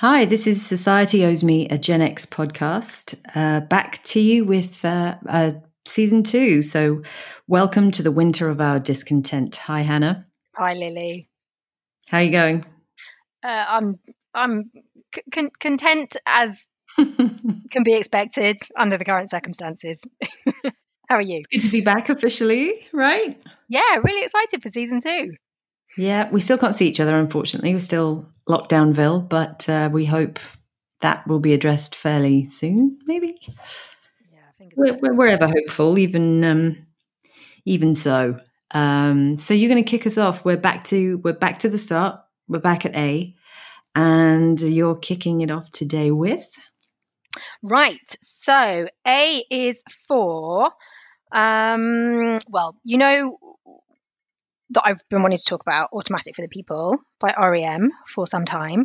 Hi, this is Society Owes Me a Gen X podcast. Uh, back to you with uh, uh, season two. So, welcome to the winter of our discontent. Hi, Hannah. Hi, Lily. How are you going? Uh, I'm I'm c- content as can be expected under the current circumstances. How are you? It's good to be back officially, right? Yeah, really excited for season two. Yeah, we still can't see each other, unfortunately. We're still lockdownville, but uh, we hope that will be addressed fairly soon, maybe. Yeah, I think we're, we're, we're, ever hopeful, even um, even so. Um, so you're going to kick us off. We're back to we're back to the start. We're back at A, and you're kicking it off today with. Right. So A is for. Um, well, you know that I've been wanting to talk about, Automatic for the People by REM for some time.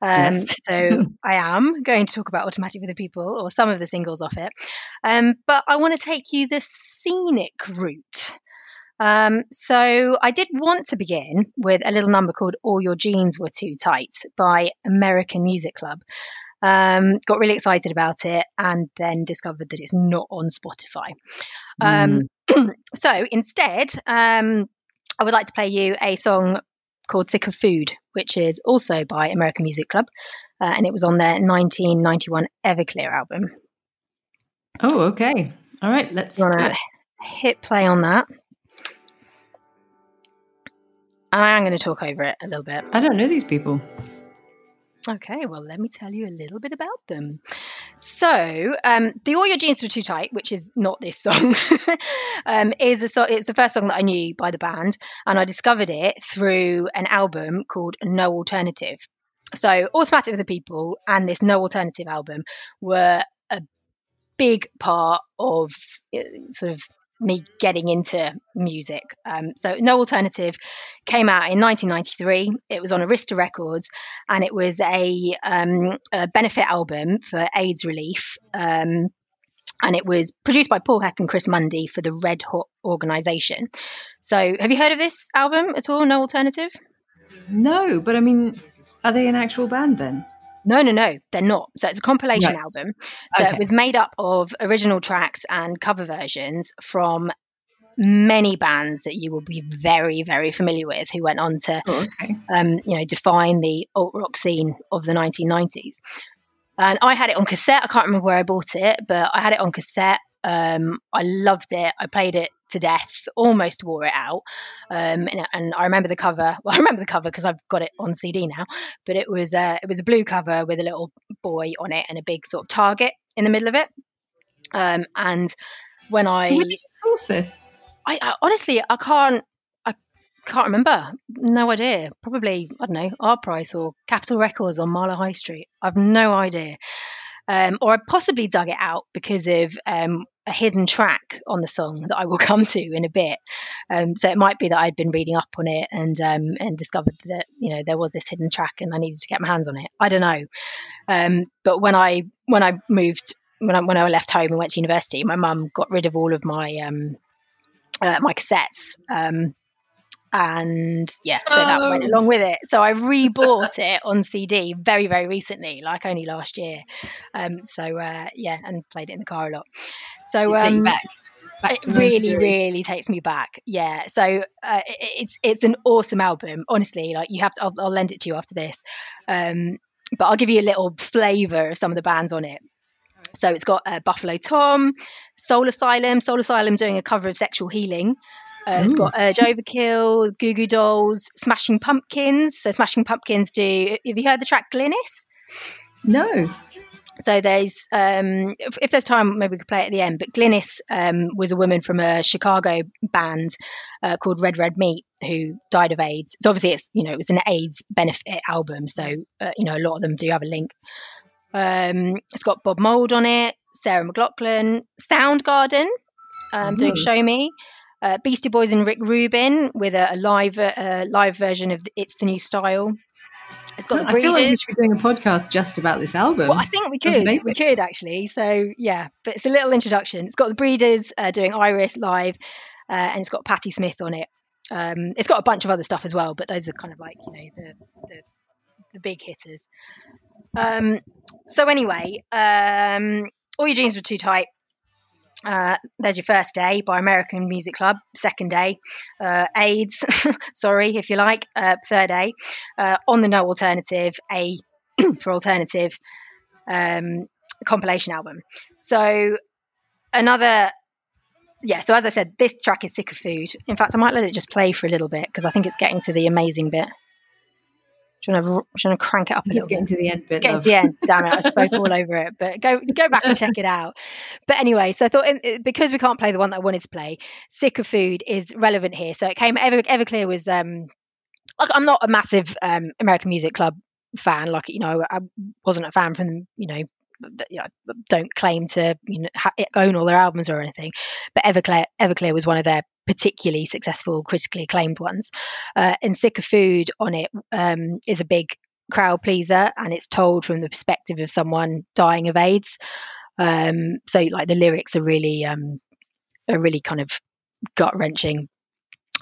Um, yes. so I am going to talk about Automatic for the People or some of the singles off it. Um, but I want to take you the scenic route. Um, so I did want to begin with a little number called All Your Jeans Were Too Tight by American Music Club. Um, got really excited about it and then discovered that it's not on Spotify. Um, mm. so instead, um, I would like to play you a song called Sick of Food, which is also by American Music Club, uh, and it was on their 1991 Everclear album. Oh, okay. All right, let's hit play on that. I am going to talk over it a little bit. I don't know these people. Okay, well, let me tell you a little bit about them. So, um, the All Your Jeans Were Too Tight, which is not this song, um, is a so- it's the first song that I knew by the band, and I discovered it through an album called No Alternative. So, Automatic for the People and this No Alternative album were a big part of uh, sort of me getting into music. Um, so No Alternative came out in 1993. It was on Arista Records, and it was a, um, a benefit album for AIDS relief. Um, and it was produced by Paul Heck and Chris Mundy for the Red Hot organization. So, have you heard of this album at all? No Alternative? No, but I mean, are they an actual band then? No, no, no, they're not. So it's a compilation album. So okay. it was made up of original tracks and cover versions from many bands that you will be very, very familiar with who went on to, oh, okay. um, you know, define the alt rock scene of the 1990s. And I had it on cassette. I can't remember where I bought it, but I had it on cassette. Um, I loved it. I played it to death, almost wore it out. Um, and, and, I remember the cover. Well, I remember the cover because I've got it on CD now. But it was uh, it was a blue cover with a little boy on it and a big sort of target in the middle of it. Um, and when I so where did you source this? I, I honestly I can't I can't remember. No idea. Probably I don't know our price or Capital Records on Marlow High Street. I've no idea. Um, or I possibly dug it out because of um, a hidden track on the song that I will come to in a bit. Um, so it might be that I'd been reading up on it and um, and discovered that you know there was this hidden track and I needed to get my hands on it. I don't know. Um, but when I when I moved when I when I left home and went to university, my mum got rid of all of my um, uh, my cassettes. And yeah, so that went oh. along with it. So I rebought it on CD very, very recently, like only last year. Um, so uh, yeah, and played it in the car a lot. So um, back. Back it really, really takes me back. Yeah. So uh, it, it's it's an awesome album. Honestly, like you have to. I'll, I'll lend it to you after this. Um, but I'll give you a little flavour of some of the bands on it. So it's got uh, Buffalo Tom, Soul Asylum, Soul Asylum doing a cover of Sexual Healing. Uh, it's got Urge Overkill, Goo Goo Dolls, Smashing Pumpkins. So Smashing Pumpkins do. Have you heard the track Glynis? No. So there's, um, if, if, there's time, maybe we could play it at the end. But Glynis um, was a woman from a Chicago band uh, called Red Red Meat who died of AIDS. So obviously, it's you know it was an AIDS benefit album. So uh, you know a lot of them do have a link. Um, it's got Bob Mould on it, Sarah McLachlan, Soundgarden um, doing mm-hmm. Show Me, uh, Beastie Boys and Rick Rubin with a, a live uh, live version of It's the New Style. It's got I feel like we should be doing a podcast just about this album. Well, I think we could. We could actually. So yeah, but it's a little introduction. It's got the Breeders uh, doing Iris live, uh, and it's got Patti Smith on it. Um, it's got a bunch of other stuff as well, but those are kind of like you know the the, the big hitters. Um, so anyway, um, all your jeans were too tight. Uh, there's your first day by American Music Club. Second day, uh, AIDS. sorry, if you like. Uh, third day, uh, on the No Alternative, A for Alternative um, compilation album. So another, yeah. So as I said, this track is Sick of Food. In fact, I might let it just play for a little bit because I think it's getting to the amazing bit. Do you want to, do you want to crank it up a little getting bit? to the end bit. Getting to the end. Damn it, I spoke all over it. But go go back and check it out. But anyway, so I thought in, because we can't play the one that I wanted to play, Sick of Food is relevant here. So it came Ever Everclear was um like I'm not a massive um American Music Club fan. Like you know, I wasn't a fan from you know. You know, don't claim to you know ha- own all their albums or anything, but Everclear Everclear was one of their particularly successful, critically acclaimed ones. Uh, and Sick of Food on it um, is a big crowd pleaser and it's told from the perspective of someone dying of AIDS. Um, so like the lyrics are really um, are really kind of gut wrenching.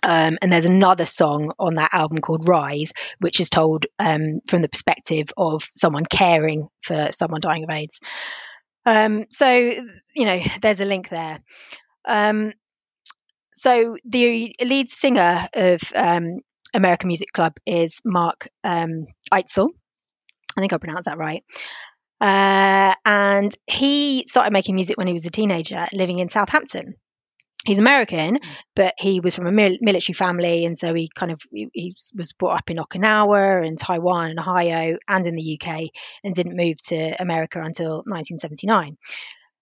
Um, and there's another song on that album called Rise, which is told um, from the perspective of someone caring for someone dying of AIDS. Um, so you know, there's a link there. Um, so the lead singer of um, American Music Club is Mark um, Eitzel. I think I pronounced that right. Uh, and he started making music when he was a teenager, living in Southampton. He's American, but he was from a mil- military family, and so he kind of he, he was brought up in Okinawa and Taiwan and Ohio and in the UK, and didn't move to America until 1979.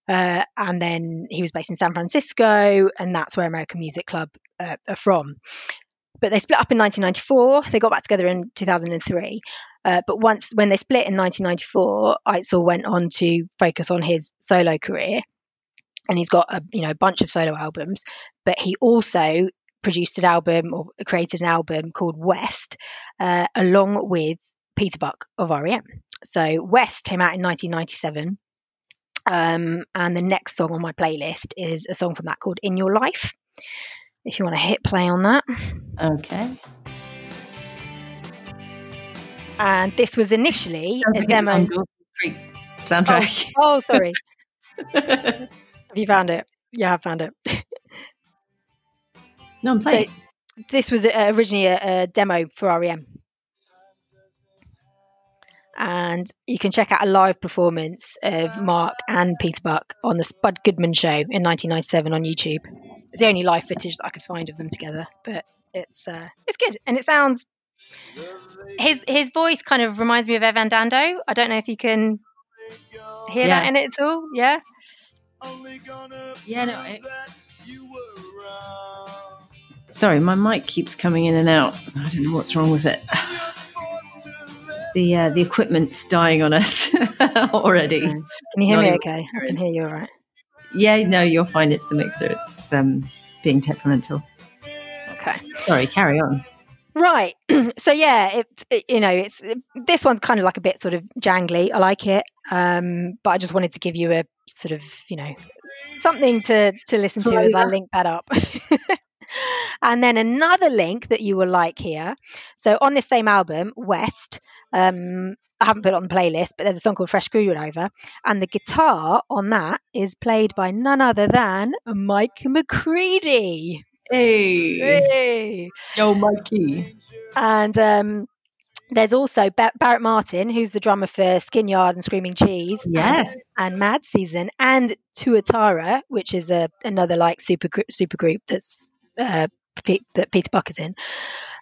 Uh, and then he was based in San Francisco, and that's where American Music Club uh, are from. But they split up in 1994. They got back together in 2003. Uh, but once when they split in 1994, Eitzel went on to focus on his solo career, and he's got a you know bunch of solo albums. But he also produced an album or created an album called West, uh, along with Peter Buck of REM. So West came out in 1997. Um, and the next song on my playlist is a song from that called In Your Life. If you want to hit play on that. Okay. And this was initially a like it was on demo. Soundtrack. Oh, sorry. Have you found it? Yeah, I found it. no, I'm playing. This was uh, originally a, a demo for REM. And you can check out a live performance of Mark and Peter Buck on the Spud Goodman show in 1997 on YouTube. It's the only live footage that I could find of them together, but it's uh, it's good and it sounds. His his voice kind of reminds me of Evan Dando. I don't know if you can hear Yeah. that in it at all. Yeah. Yeah, no. I... Sorry, my mic keeps coming in and out. I don't know what's wrong with it. The uh, the equipment's dying on us already. Can you hear Not me okay? I can hear you all right. Yeah, no, you're fine. It's the mixer. It's um, being temperamental. Okay. Sorry, carry on. Right. so yeah, it, it- you know, it's it, this one's kind of like a bit sort of jangly. I like it, um, but I just wanted to give you a sort of you know something to to listen to as I link that up. and then another link that you will like here. So on this same album, West. Um, I haven't put it on the playlist, but there's a song called Fresh Screwdriver, and the guitar on that is played by none other than Mike McCready. Hey, Hey! yo, Mikey. And um, there's also ba- Barrett Martin, who's the drummer for Skin Yard and Screaming Trees. Yes. And, and Mad Season, and Tuatara, which is a another like super super group that's uh, That Peter Buck is in.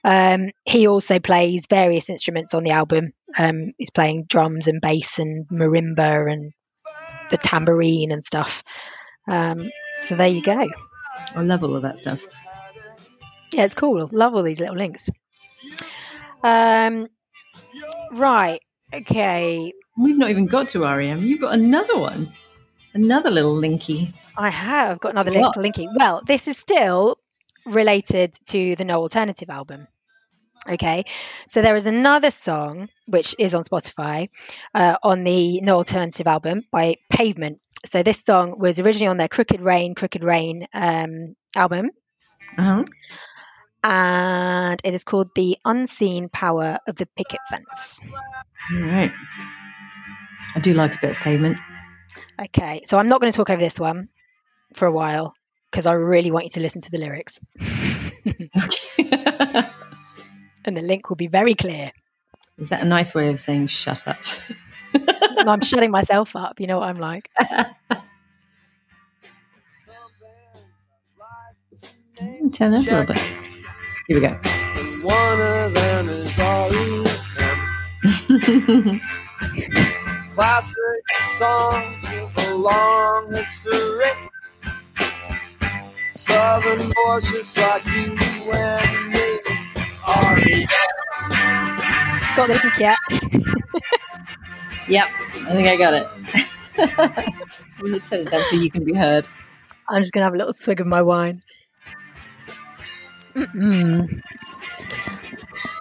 Um, he also plays various instruments on the album. Um, he's playing drums and bass and marimba and the tambourine and stuff. Um, so there you go. I love all of that stuff. Yeah, it's cool. Love all these little links. Um, right. Okay. We've not even got to REM. You've got another one, another little linky. I have got another to linky. Well, this is still related to the No Alternative album. Okay, so there is another song which is on Spotify uh, on the No Alternative album by Pavement. So this song was originally on their Crooked Rain, Crooked Rain um, album, Uh-huh. and it is called The Unseen Power of the Picket Fence. All right. I do like a bit of pavement. Okay, so I'm not going to talk over this one for a while because I really want you to listen to the lyrics. and the link will be very clear. Is that a nice way of saying shut up? I'm shutting myself up. You know what I'm like. Turn up a little bit. Here we go. one of them is Classic songs with a long history. Southern boys just like you and me. R.E.M. Got this yet? yep, I think I got it. I'm going to turn it down so you can be heard. I'm just going to have a little swig of my wine. Mm-mm.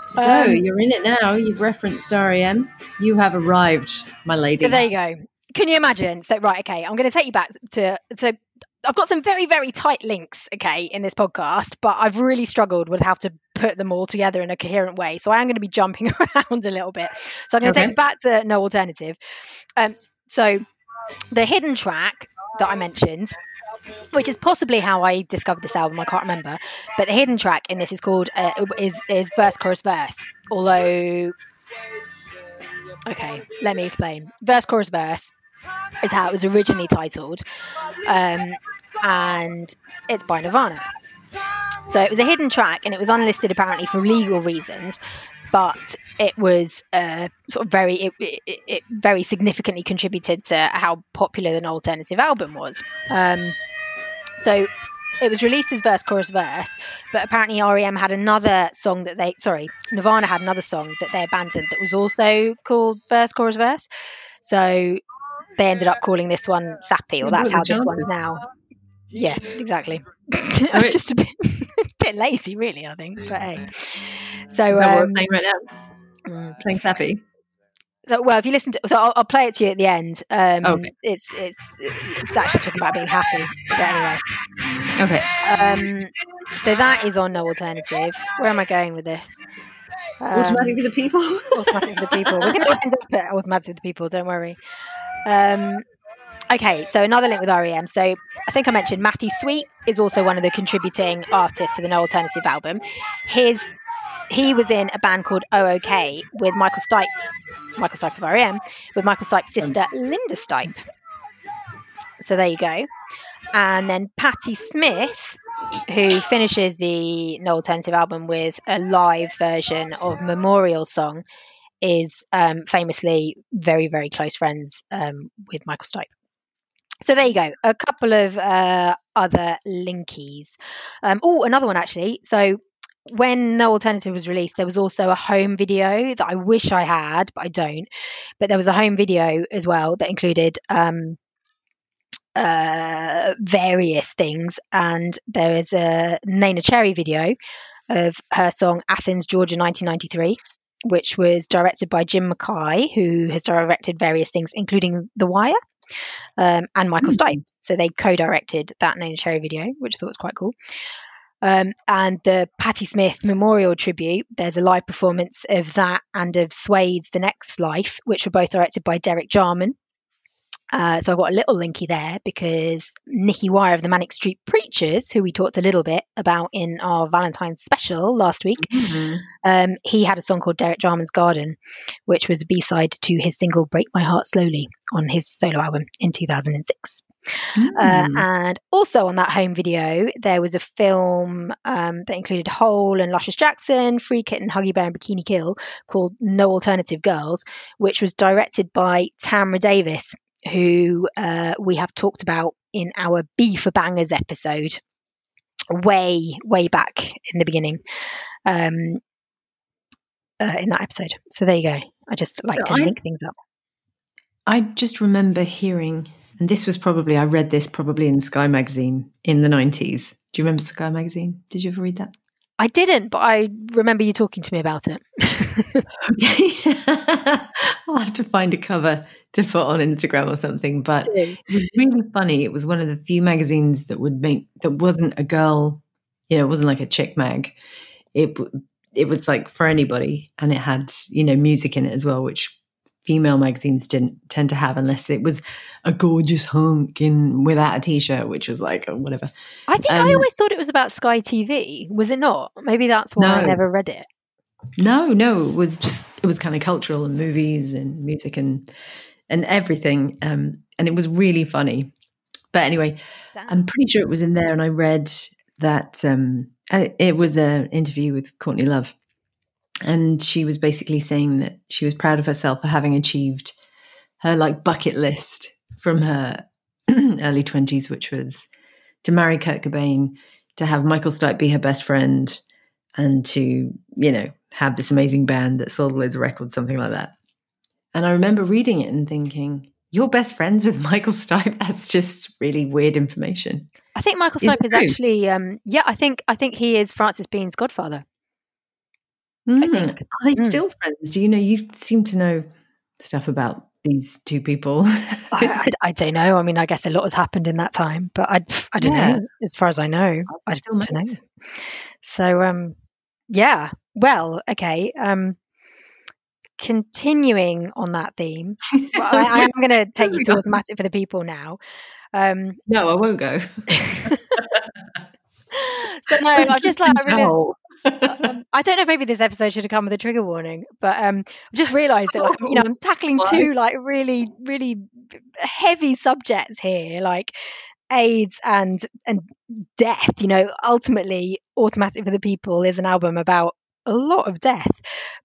So um, you're in it now. You've referenced REM. You have arrived, my lady. So there you go. Can you imagine? So right, okay, I'm going to take you back to so I've got some very very tight links, okay, in this podcast, but I've really struggled with how to put them all together in a coherent way. So I am going to be jumping around a little bit. So I'm going to okay. take back the no alternative. Um, so the hidden track that I mentioned, which is possibly how I discovered this album. I can't remember, but the hidden track in this is called uh, is is verse chorus verse. Although, okay, let me explain. Verse chorus verse is how it was originally titled, um, and it's by Nirvana. So it was a hidden track, and it was unlisted apparently for legal reasons but it was uh, sort of very it, it, it, very significantly contributed to how popular an alternative album was. Um, so it was released as verse chorus verse, but apparently REM had another song that they sorry Nirvana had another song that they abandoned that was also called verse chorus verse. So they ended up calling this one Sappy, or that's how this one's now. Yeah, exactly. I was just a bit, a bit lazy, really. I think, but hey. So um, playing right now. Mm. Playing Sappy. So well, if you listen to, so I'll, I'll play it to you at the end. Um, okay. It's, it's it's actually talking about being happy. But anyway. Okay. Um, so that is on no alternative. Where am I going with this? Um, automatic with the people. automatic with the people. We're going to end up at automatic with the people. Don't worry. Um, okay, so another link with REM. So I think I mentioned Matthew Sweet is also one of the contributing artists to the No Alternative album. His he was in a band called Oh-OK with Michael Stipe, Michael Stipe of REM, with Michael Stipe's sister Linda Stipe. So there you go. And then Patti Smith, who finishes the No Alternative album with a live version of Memorial Song, is um, famously very, very close friends um, with Michael Stipe. So there you go. A couple of uh, other linkies. Um, oh, another one actually. So when No Alternative was released, there was also a home video that I wish I had, but I don't. But there was a home video as well that included um, uh, various things, and there is a Neneh Cherry video of her song Athens, Georgia, 1993. Which was directed by Jim McKay, who has directed various things, including The Wire um, and Michael mm. Stipe. So they co-directed that Neneh Cherry video, which I thought was quite cool. Um, and the Patti Smith Memorial Tribute, there's a live performance of that and of Suede's The Next Life, which were both directed by Derek Jarman. Uh, so I've got a little linky there because Nicky Wire of the Manic Street Preachers, who we talked a little bit about in our Valentine's special last week, mm-hmm. um, he had a song called Derek Jarman's Garden, which was a B-side to his single Break My Heart Slowly on his solo album in 2006. Mm. Uh, and also on that home video, there was a film um, that included Hole and Luscious Jackson, Free Kitten, Huggy Bear, and Bikini Kill called No Alternative Girls, which was directed by Tamra Davis, who uh, we have talked about in our B for Bangers episode way, way back in the beginning. Um, uh, in that episode. So there you go. I just like so to I, link things up. I just remember hearing and this was probably, I read this probably in Sky Magazine in the 90s. Do you remember Sky Magazine? Did you ever read that? I didn't, but I remember you talking to me about it. I'll have to find a cover to put on Instagram or something. But it was really funny. It was one of the few magazines that would make that wasn't a girl, you know, it wasn't like a chick mag. It it was like for anybody, and it had you know music in it as well, which female magazines didn't tend to have unless it was a gorgeous hunk in without a t-shirt, which was like oh, whatever. I think um, I always thought it was about Sky TV. Was it not? Maybe that's why no. I never read it. No, no, it was just it was kind of cultural and movies and music and and everything. Um, and it was really funny. But anyway, Damn. I'm pretty sure it was in there, and I read that um, it was an interview with Courtney Love, and she was basically saying that she was proud of herself for having achieved her like bucket list from her early 20s, which was to marry Kurt Cobain, to have Michael Stipe be her best friend, and to, you know, have this amazing band that sold loads of records, something like that. And I remember reading it and thinking, you're best friends with Michael Stipe? That's just really weird information. I think Michael Stipe is, is actually, um, yeah, I think I think he is Frances Bean's godfather. Mm. Are they mm. still friends? Do you know? You seem to know stuff about these two people. I, I, I, don't know. I mean, I guess a lot has happened in that time, but I, I don't yeah. know. As far as I know, I, I don't know. So, um, yeah. Well, okay. Um, continuing on that theme, well, I, am going to take you to automatic for the people now. Um, no, I won't go. so no, I'm just like I, really, um, I don't know maybe this episode should have come with a trigger warning, but um, I just realised that like, you know I'm tackling two like really really heavy subjects here, like AIDS and and death. You know, ultimately, Automatic for the People is an album about a lot of death,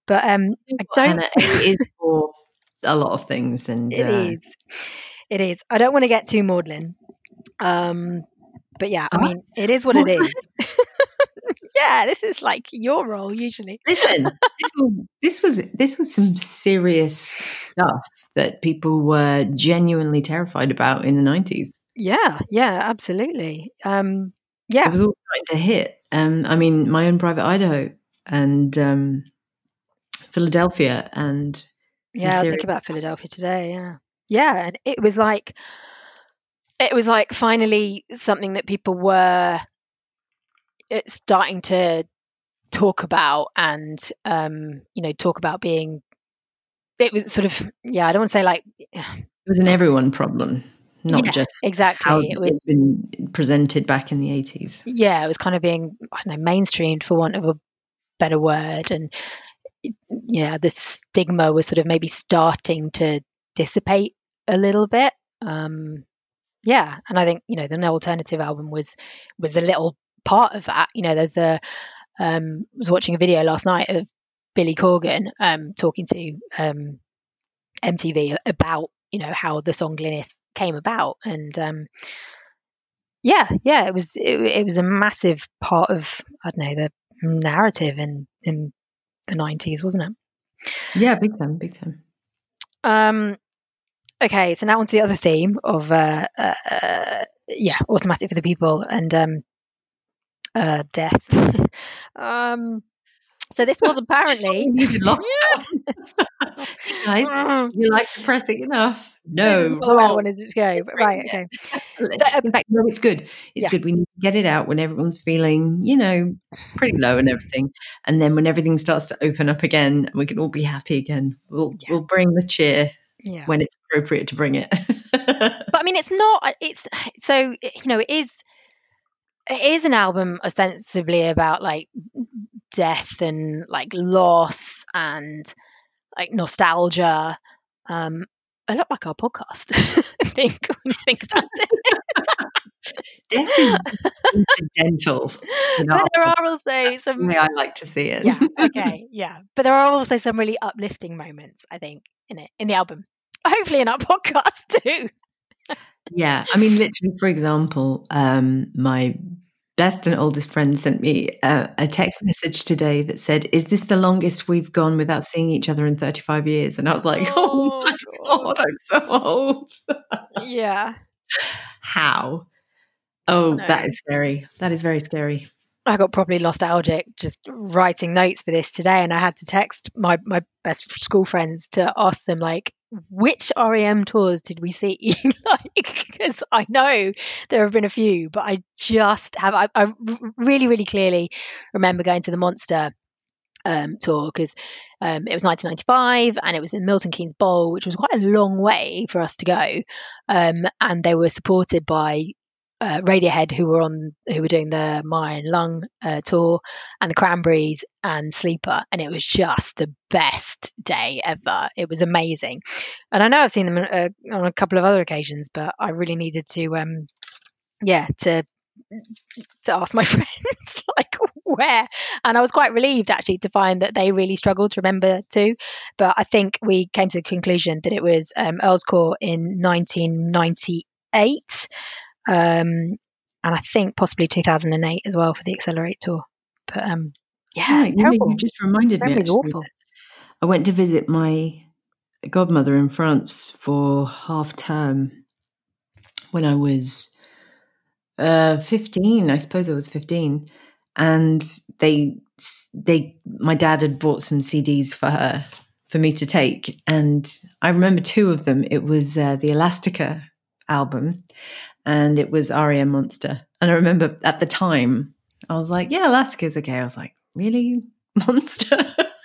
but um, I don't. It is for a lot of things, and it uh... is. It is. I don't want to get too maudlin, um, but yeah, I mean, it is what it is. yeah, this is like your role usually. Listen, this was, this was this was some serious stuff that people were genuinely terrified about in the nineties. Yeah, yeah, absolutely. Um, yeah, it was all starting to hit. Um, I mean, my own private Idaho and um, Philadelphia, and yeah, I think about Philadelphia today. Yeah, yeah, and it was like it was like finally something that people were it's starting to talk about and um, you know talk about being it was sort of yeah i don't want to say like it was an everyone problem not yeah, just exactly. how it was been presented back in the 80s yeah it was kind of being i don't know mainstreamed for want of a better word and yeah the stigma was sort of maybe starting to dissipate a little bit. Um yeah and i think you know the no alternative album was was a little part of that. You know, there's a um, I was watching a video last night of Billy Corgan um, talking to um, MTV about you know how the song Glynis came about, and um, yeah, yeah, it was it, it, was a massive part of I don't know the narrative in in the nineties, wasn't it? Yeah, big time, big time. Um, okay, so now on to the other theme of uh, uh, uh yeah, automatic for the people, and um, uh, death. um, so this was apparently guys, you like depressing enough? No, I wanted to go, right, okay. Um, in fact, no, it's good. It's yeah. good. We need to get it out when everyone's feeling, you know, pretty low and everything, and then when everything starts to open up again, we can all be happy again. We'll yeah. we'll bring the cheer when it's appropriate to bring it. but I mean, it's not. It's so you know, it is it is an album ostensibly about like death and like loss and like nostalgia. Um a lot like our podcast. I think when you think about it. Death is incidental but there are also some way i like to see it. Yeah okay yeah. But there are also some really uplifting moments i think in it in the album. Hopefully in our podcast too yeah i mean literally for example um my best and oldest friend sent me a, a, text message today that said, "Is this the longest we've gone without seeing each other in 35 years?" And I was like, "Oh, oh my god. god, I'm so old." yeah. How? Oh, that is scary. That is very scary. I got properly nostalgic just writing notes for this today, and I had to text my my best school friends to ask them like, which REM tours did we see? like, because I know there have been a few, but I just have. I, I, really, really clearly remember going to the Monster um, tour because um, it was 1995 and it was in Milton Keynes Bowl, which was quite a long way for us to go. Um, and they were supported by uh, Radiohead, who were on, who were doing the My Iron Lung uh, tour, and the Cranberries and Sleeper, and it was just the best day ever. It was amazing, and I know I've seen them uh, on a couple of other occasions, but I really needed to, um, yeah, to to ask my friends like where. And i was quite relieved actually to find that they really struggled to remember too. But i think we came to the conclusion that it was um, earl's court in 1998 um, and i think possibly 2008 as well for the accelerate tour but um, yeah right, you just reminded me actually, i went to visit my godmother in france for half term when i was uh, 15, I suppose I was 15. And they, they, my dad had bought some CDs for her for me to take. And I remember two of them. It was uh, the Elastica album and it was REM Monster. And I remember at the time, I was like, yeah, Elastica's okay. I was like, really? Monster?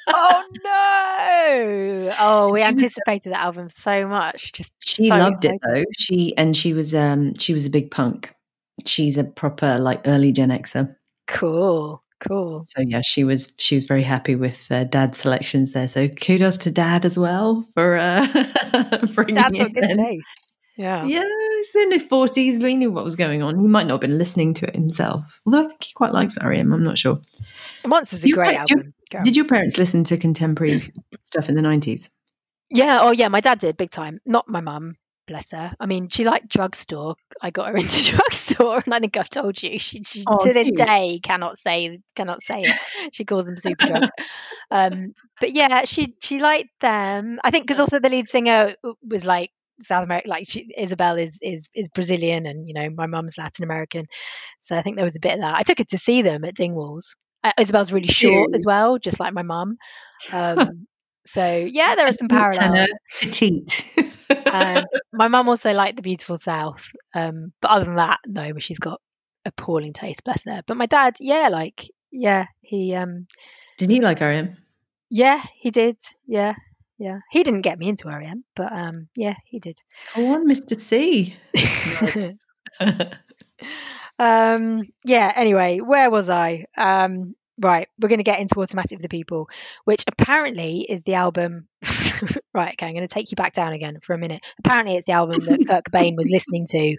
oh no! Oh, we she anticipated was, that album so much. Just she so loved it though. She and she was um she was a big punk she's a proper like early Gen Xer. Cool, cool. So yeah, she was she was very happy with uh, Dad's selections there. So kudos to Dad as well for uh, bringing That's it. Yeah, yeah. He's in his forties. We knew what was going on. He might not have been listening to it himself, although I think he quite likes REM. I'm not sure. Monsters is a great album. Did, did your parents listen to contemporary stuff in the nineties? Yeah. Oh, yeah. My dad did big time. Not my mum bless her. I mean, she liked drugstore. I got her into drugstore, and I think I've told you. She, she oh, to this day cannot say cannot say it. She calls them super drug. um, but yeah, she she liked them. I think because also the lead singer was like South America, like she, Isabel is is is Brazilian, and you know my mum's Latin American, so I think there was a bit of that. I took her to see them at Dingwalls. Uh, Isabel's really short as well, just like my mum. Um, so yeah, there are some parallels. Petite. um, my mum also liked the beautiful South, um, but other than that, no. She's got appalling taste, bless her. But my dad, yeah, like yeah, he um, did he like REM? Yeah, he did. Yeah, yeah. He didn't get me into REM, but um, yeah, he did. Go on, Mister C. um, yeah. Anyway, where was I? Um, Right, we're going to get into Automatic for the People, which apparently is the album. right, okay, I'm going to take you back down again for a minute. Apparently, it's the album that Kurt Cobain was listening to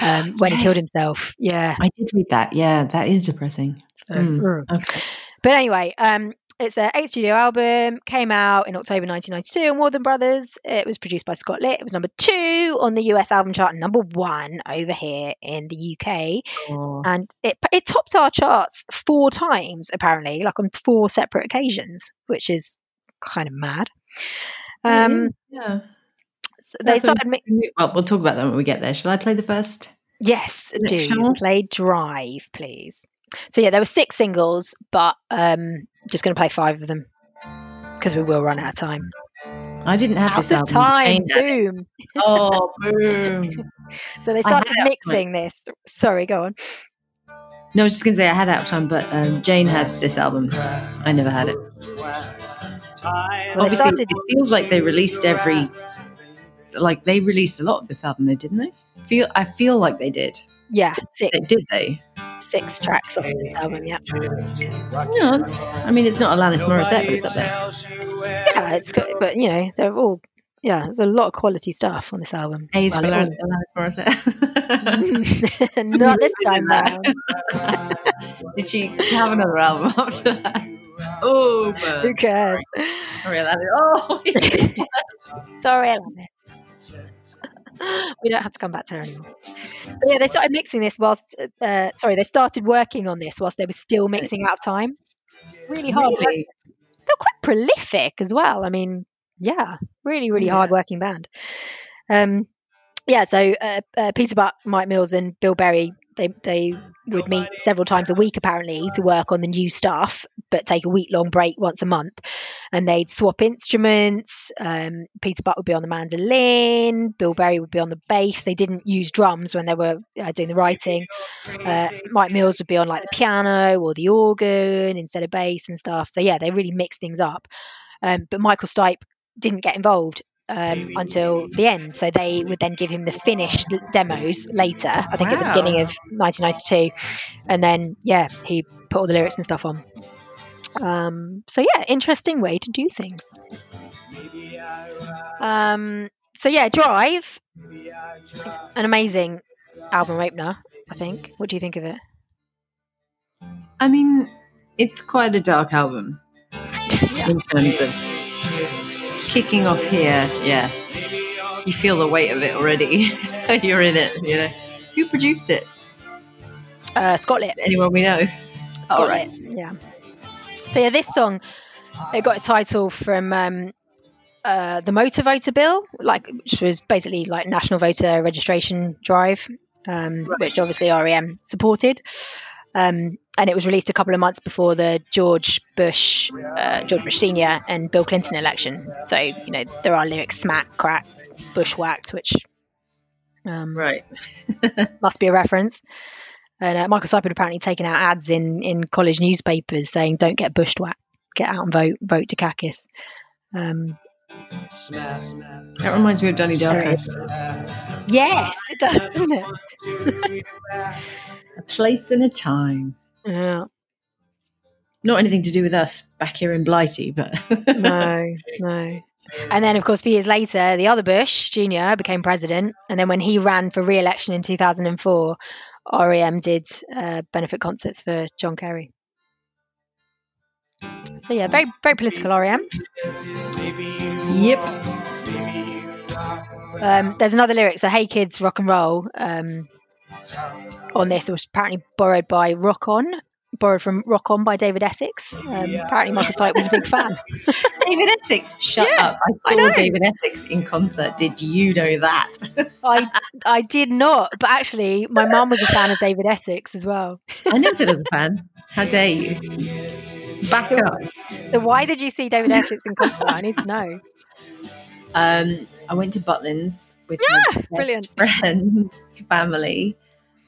um, when yes. he killed himself. Yeah, I did read that. Yeah, that is depressing. So, mm. okay. But anyway, um, it's their eighth studio album, came out in October 1992 on Warner Brothers. It was produced by Scott Litt. It was number two on the US album chart, and number one over here in the UK. Oh. And it, it topped our charts four times, apparently, like on four separate occasions, which is kind of mad. Um, yeah. So they started. well, we'll talk about that when we get there. Shall I play the first? Yes, do. Play Drive, please. So yeah, there were six singles, but um, just going to play five of them because we will run out of time. I didn't have out this album. Time, boom. Oh, boom. so they started mixing this. Sorry, go on. No, I was just going to say I had out of time, but um, Jane had this album. I never had it. Well, Obviously, started- it feels like they released every, like they released a lot of this album, though, didn't they? Feel I feel like they did. Yeah, six. Did they? Six tracks off this album, yeah. Yeah, it's, I mean, it's not Alanis Morissette, but it's up there. Yeah, it's good, but you know, they're all yeah, there's a lot of quality stuff on this album. A's for Alanis Morissette. Not this time now. Did she have another album after that? Oh, but who cares? Sorry, Alanis. Oh, sorry, Alanis. We don't have to come back to her anymore. But yeah, they started mixing this whilst, uh, sorry, they started working on this whilst they were still mixing out of time. Really hard. Really? They're quite prolific as well. I mean, yeah, really, really yeah. hard working band. Um, yeah, so uh, uh, Peter Buck, Mike Mills, and Bill Berry they they would meet several times a week apparently to work on the new stuff, but take a week long break once a month, and they'd swap instruments. Um, Peter Buck would be on the mandolin, Bill Berry would be on the bass. They didn't use drums when they were uh, doing the writing. Uh, Mike Mills would be on like the piano or the organ instead of bass and stuff. So yeah, they really mixed things up. Um, but Michael Stipe didn't get involved um, until the end. So they would then give him the finished demos later, I think wow. at the beginning of 1992. And then, yeah, he put all the lyrics and stuff on. Um, so, yeah, interesting way to do things. Um, so, yeah, Drive, an amazing album opener, I think. What do you think of it? I mean, it's quite a dark album yeah. in terms of kicking off here, yeah, you feel the weight of it already. You're in it, you know. Who produced it? Uh, Scott Litt. Anyone we know? All right, yeah. So yeah, this song it got its title from um, uh, the Motor Voter Bill, like which was basically like National Voter Registration Drive, um, right. which obviously REM supported. Um, and it was released a couple of months before the George Bush, uh, George Bush Senior and Bill Clinton election. So you know there are lyrics smack, crack, bushwhacked, which um, right must be a reference. And uh, Michael Stipe had apparently taken out ads in in college newspapers saying "Don't get bushwhacked, get out and vote, vote Dukakis." Um, that reminds me of Donnie Darko. Yeah, it does, doesn't it? a place and a time. Yeah. Not anything to do with us back here in Blighty, but no, no. And then, of course, a few years later, the other Bush Jr. became president, and then when he ran for re-election in 2004, REM did uh, benefit concerts for John Kerry. So yeah, very very political REM. Yep. Um, there's another lyric. So "Hey kids, rock and roll." Um, on this It was apparently borrowed by Rock On, borrowed from Rock On by David Essex. Um, apparently, Michael Stipe was a big fan. David Essex, shut yeah, up! I saw I David Essex in concert. Did you know that? I I did not, but actually, my mum was a fan of David Essex as well. I never said I was a fan. How dare you? Back so, up. So why did you see David Essex in concert? I need to know. Um, I went to Butlins with yeah, my brilliant friend's family,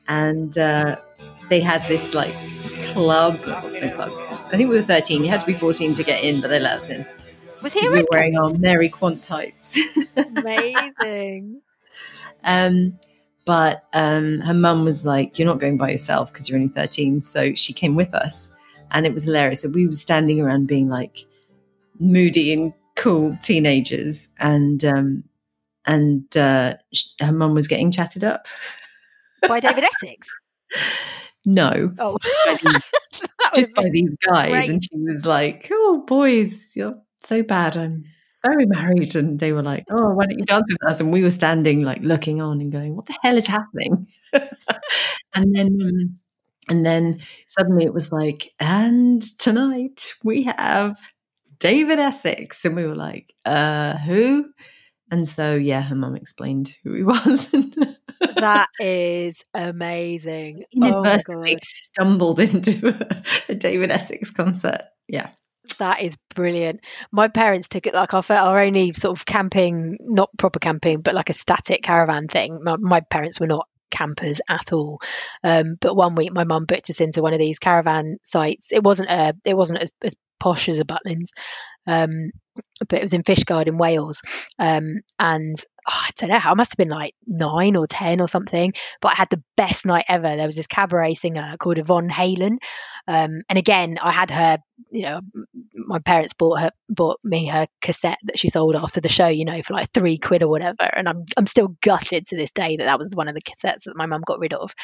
and uh, they had this like club. What's the club? I think we were thirteen. You had to be fourteen to get in, but they let us in. Was he we were wearing our Mary Quant tights. Amazing. um, but um, her mum was like, "You're not going by yourself because you're only 13." So she came with us, and it was hilarious. So we were standing around being like moody and cool teenagers, and um, and uh, her mum was getting chatted up by David Essex. No. Oh, just by these guys, great. and she was like, "Oh, boys, you're so bad. I'm very married." And they were like, "Oh, why don't you dance with us?" And we were standing, like, looking on and going, "What the hell is happening?" and then. Um, and then suddenly it was like, and tonight we have David Essex. And we were like, uh, who? And so, yeah, her mum explained who he was. that is amazing. Inadvertently oh stumbled into a, David Essex concert. Yeah. That is brilliant. My parents took it like our, our only sort of camping, not proper camping, but like a static caravan thing. My, my parents were not campers at all. Um, but one week, my mum booked us into one of these caravan sites. It wasn't a, it wasn't as, as posh as a Butlins, um, but it was in Fishguard in Wales. Um, and oh, I don't know how, I must have been like nine or 10 or something, but I had the best night ever. There was this cabaret singer called Yvonne Halen. Um, and again, I had her, you know, my parents bought her, bought me her cassette that she sold after the show, you know, for like three quid or whatever. And I'm, I'm still gutted to this day that that was one of the cassettes that my mum got rid of.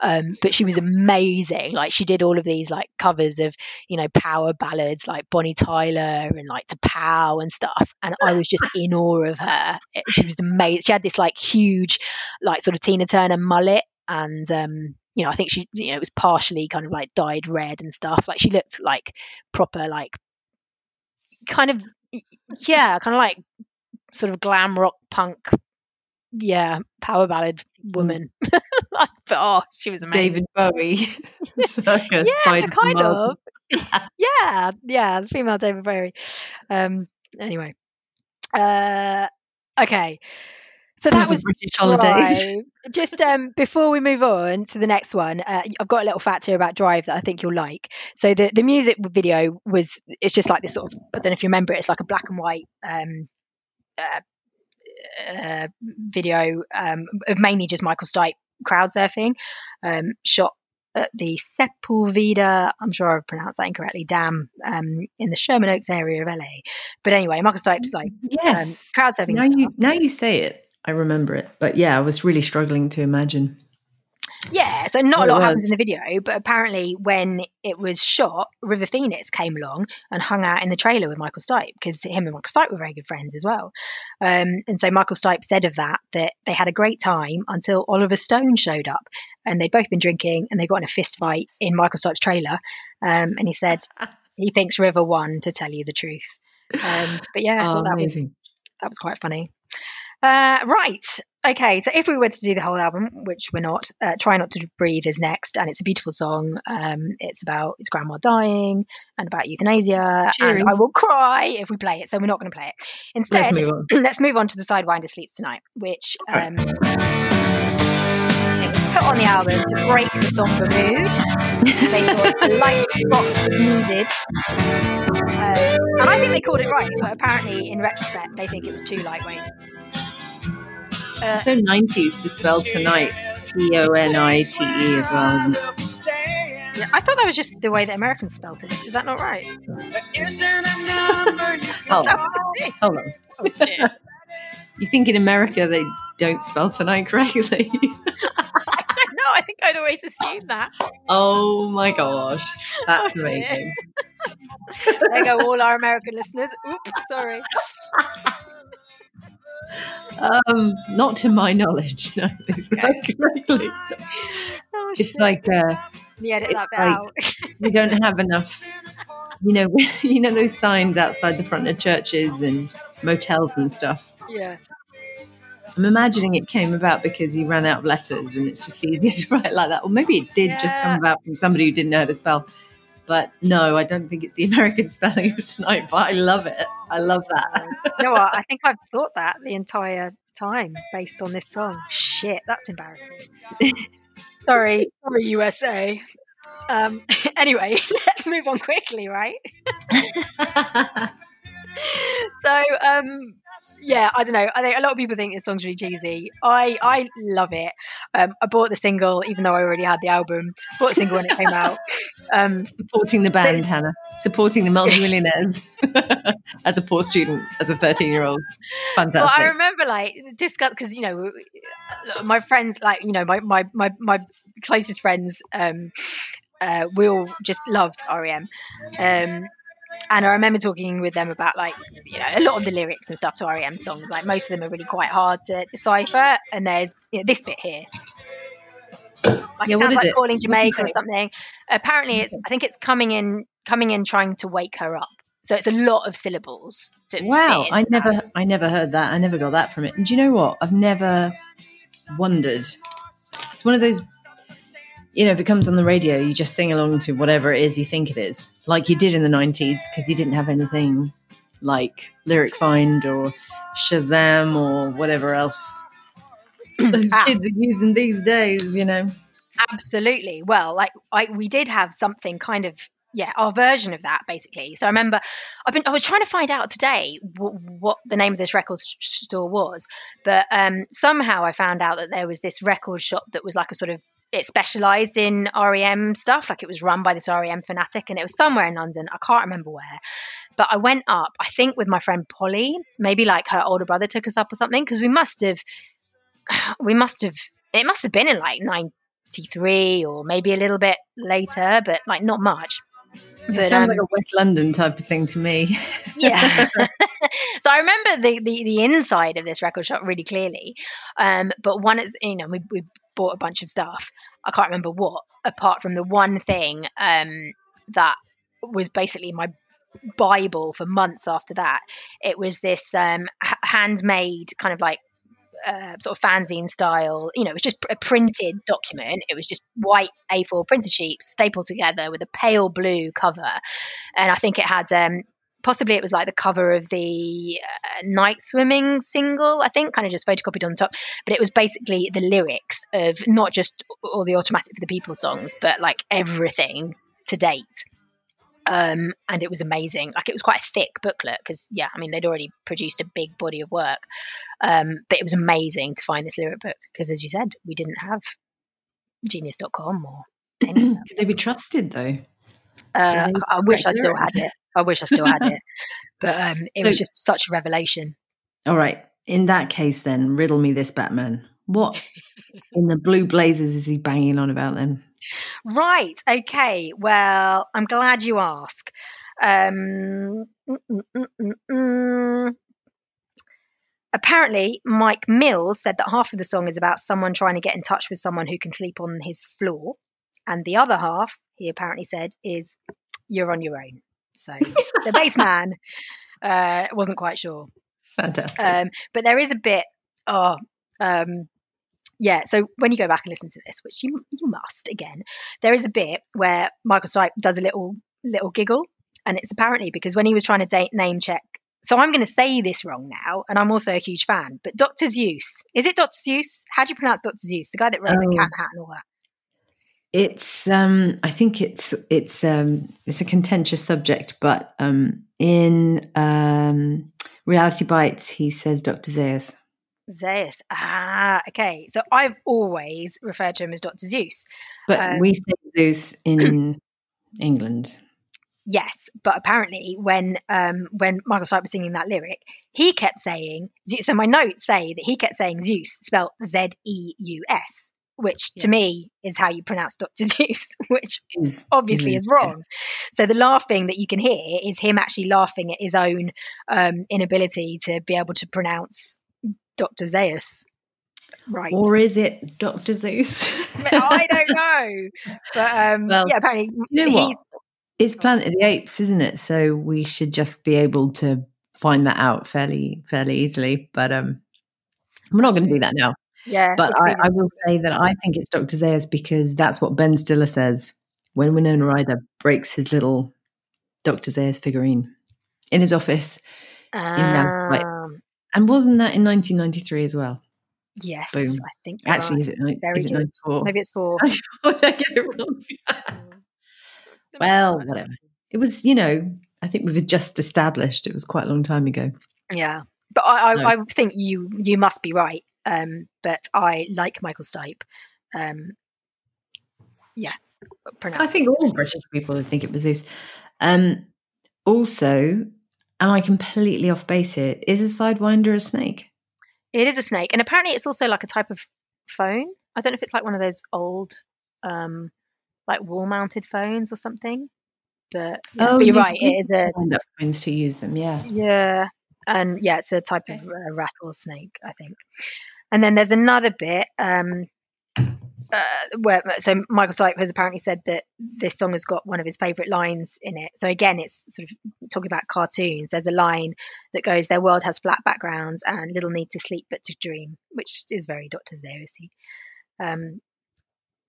Um, but she was amazing. Like she did all of these like covers of, you know, power ballads like Bonnie Tyler and like To Pow and stuff. And I was just in awe of her. It, she was amazing. She had this like huge, like sort of Tina Turner mullet and um you know, I think she, you know, it was partially kind of like dyed red and stuff. Like she looked like proper, like kind of, yeah, kind of like sort of glam rock punk, yeah, power ballad woman. like but oh, she was amazing. David Bowie circus. yeah, kind of. yeah, yeah, female David Bowie. Um, anyway, uh, okay. So that was British holidays. Just um, before we move on to the next one, uh, I've got a little fact here about Drive that I think you'll like. So the the music video was it's just like this sort of I don't know if you remember it. It's like a black and white um, uh, uh, video um, of mainly just Michael Stipe crowd surfing, um, shot at the Sepulveda, I'm sure I've pronounced that incorrectly, dam um, in the Sherman Oaks area of LA. But anyway, Michael Stipe's like yes. um, crowd surfing. Now you, now you say it, I remember it. But yeah, I was really struggling to imagine. Yeah, so not a lot happens in the video, but apparently when it was shot, River Phoenix came along and hung out in the trailer with Michael Stipe because him and Michael Stipe were very good friends as well. Um, and so Michael Stipe said of that that they had a great time until Oliver Stone showed up, and they'd both been drinking and they got in a fist fight in Michael Stipe's trailer. Um, and he said he thinks River won, to tell you the truth. Um, but yeah, I thought Oh, that was that was quite funny. Uh, right. Okay. So if we were to do the whole album, which we're not, uh, "Try Not to Breathe" is next, and it's a beautiful song. Um, it's about his grandma dying and about euthanasia, and I will cry if we play it. So we're not going to play it. Instead, Let's move on. let's move on to the Sidewinder Sleeps Tonight, which um, put on the album to break the somber mood. They thought a light spot was needed. Um, and I think they called it right, but apparently, in retrospect, they think it was too lightweight. Uh, so 90s to spell tonight T O N I T E as well, isn't it? yeah, I thought that was just the way that Americans spelled it. Is that not right? Hold on. Hold on. Oh. You think in America they don't spell tonight correctly? no, I think I'd always assumed that. oh my gosh. That's Oh, amazing. There go all our American listeners. Oops, sorry. Um, not to my knowledge, no, they spell correctly. Oh, It's shit. like uh, Yeah, edit it's that like- out. we don't have enough you know you know those signs outside the front of churches and motels and stuff yeah. i'm imagining it came about because you ran out of letters and it's just easier to write like that or maybe it did just come about from somebody who didn't know how to spell but no i don't think it's the american spelling of tonight but i love it i love that You know what? I think I've thought that the entire time based on this song. Shit, that's embarrassing. sorry, sorry, USA. Um, anyway, let's move on quickly, right? So, um, yeah, I don't know. I think a lot of people think this song's really cheesy. I I love it. Um, I bought the single, even though I already had the album. Bought the single when it came out. Um, supporting the band hannah supporting the multi-millionaires as a poor student as a 13 year old fantastic Well, I remember like discuss because you know my friends, like you know my my my, my closest friends, um, uh, we all just loved REM, um, and I remember talking with them about like you know a lot of the lyrics and stuff to REM songs. Like most of them are really quite hard to decipher, and there's you know, this bit here. Like Yeah, it sounds is like it? calling What do you Jamaica or something. Apparently, it's I think it's coming in coming in trying to wake her up. So it's a lot of syllables. Wow, I into that. never, I never heard that. I never got that from it. And do you know what? I've never wondered. It's one of those, you know, if it comes on the radio, you just sing along to whatever it is you think it is, like you did in the '90s, because you didn't have anything like Lyric Find or Shazam or whatever else those Ah. kids are using these days. You know, Absolutely. Well, like I, we did have something kind of yeah, our version of that basically. So I remember I've been I was trying to find out today w- what the name of this record store was, but um, somehow I found out that there was this record shop that was like a sort of it specialized in REM stuff, like it was run by this REM fanatic, and it was somewhere in London. I can't remember where, but I went up. I think with my friend Polly, maybe like her older brother took us up or something, because we must have, we must have, it must have been in like nine 93 or maybe a little bit later, but like not much. it But, sounds um, like a West London type of thing to me. Yeah. so I remember the, the the inside of this record shop really clearly. Um, but one is you know we we bought a bunch of stuff. I can't remember what apart from the one thing um that was basically my bible for months after that. It was this um handmade kind of like uh, sort of fanzine style. You know, it was just a printed document. It was just white A4 printed sheets stapled together with a pale blue cover, and I think it had um, possibly it was like the cover of the uh, night swimming single i think. Kind of just photocopied on top. But it was basically the lyrics of not just all the automatic for the people songs but like everything to date. Um, and it was amazing. Like it was quite a thick booklet because yeah i mean they'd already produced a big body of work. Um, but it was amazing to find this lyric book because as you said we didn't have genius.com or Could they be trusted though? Uh, I wish I still had it. I wish I still had it, but um, it was just such a revelation. All right. In that case, then riddle me this, Batman. What in the blue blazes is he banging on about then? Right. Okay. Well, I'm glad you ask. Um, mm, mm, mm, apparently, Mike Mills said that half of the song is about someone trying to get in touch with someone who can sleep on his floor, and the other half, he apparently said, is you're on your own. So the bass man uh, wasn't quite sure. Fantastic. Um, but there is a bit. Oh, um, yeah. So when you go back and listen to this, which you you must again, there is a bit where Michael Stipe does a little little giggle, and it's apparently because when he was trying to date, name check. So I'm going to say this wrong now, and I'm also a huge fan. But Dr. Zeus, is it Dr. Zeus? How do you pronounce Dr. Zeus? The guy that wrote oh. the Cat Hat and all that. It's um I think it's it's um it's a contentious subject, but um in um Reality Bites he says Dr. Zeus. Zeus. Ah, okay. So I've always referred to him as Dr. Zeus. But um, we say Zeus in England. Yes, but apparently when um, when Michael Stipe was singing that lyric, he kept saying Zeus. So my notes say that he kept saying Zeus, spelled Z E U S, which yeah. to me is how you pronounce Dr. Zeus, which is, obviously is, is wrong. Yeah. So the laughing that you can hear is him actually laughing at his own um, inability to be able to pronounce Dr. Zeus. Right. Or is it Dr. Zeus? I don't know. But um, well, yeah, apparently. You know what? It's Planet of the Apes, isn't it? So we should just be able to find that out fairly fairly easily. But um, we're not going to do that now. Yeah. But I, I, will say that I think it's Dr. Zaius because that's what Ben Stiller says when Winona Ryder breaks his little Dr. Zaius figurine in his office um, in And wasn't that in 1993 as well? Yes, Boom. I think. Actually, right. is it, Very is it 94? Maybe it's four. I get it wrong? well, whatever. It was, you know, I think we've just established it was quite a long time ago. Yeah. But I, so. I, I think you you must be right um, but I like Michael Stipe. Um, yeah, I think all British people would think it was Zeus. Um, also, am I completely off base here? Is a sidewinder a snake? It is a snake, and apparently it's also like a type of phone. I don't know if it's like one of those old, um, like wall-mounted phones or something. But, yeah, oh, but you're right. It is a phones to use them. Yeah, yeah, and yeah, it's a type of uh, rattlesnake, I think. And then there's another bit um, uh, where so Michael Stipe has apparently said that this song has got one of his favorite lines in it. So again, it's sort of talking about cartoons. There's a line that goes, "Their world has flat backgrounds and little need to sleep but to dream," which is very Doctor Zeusy. Um,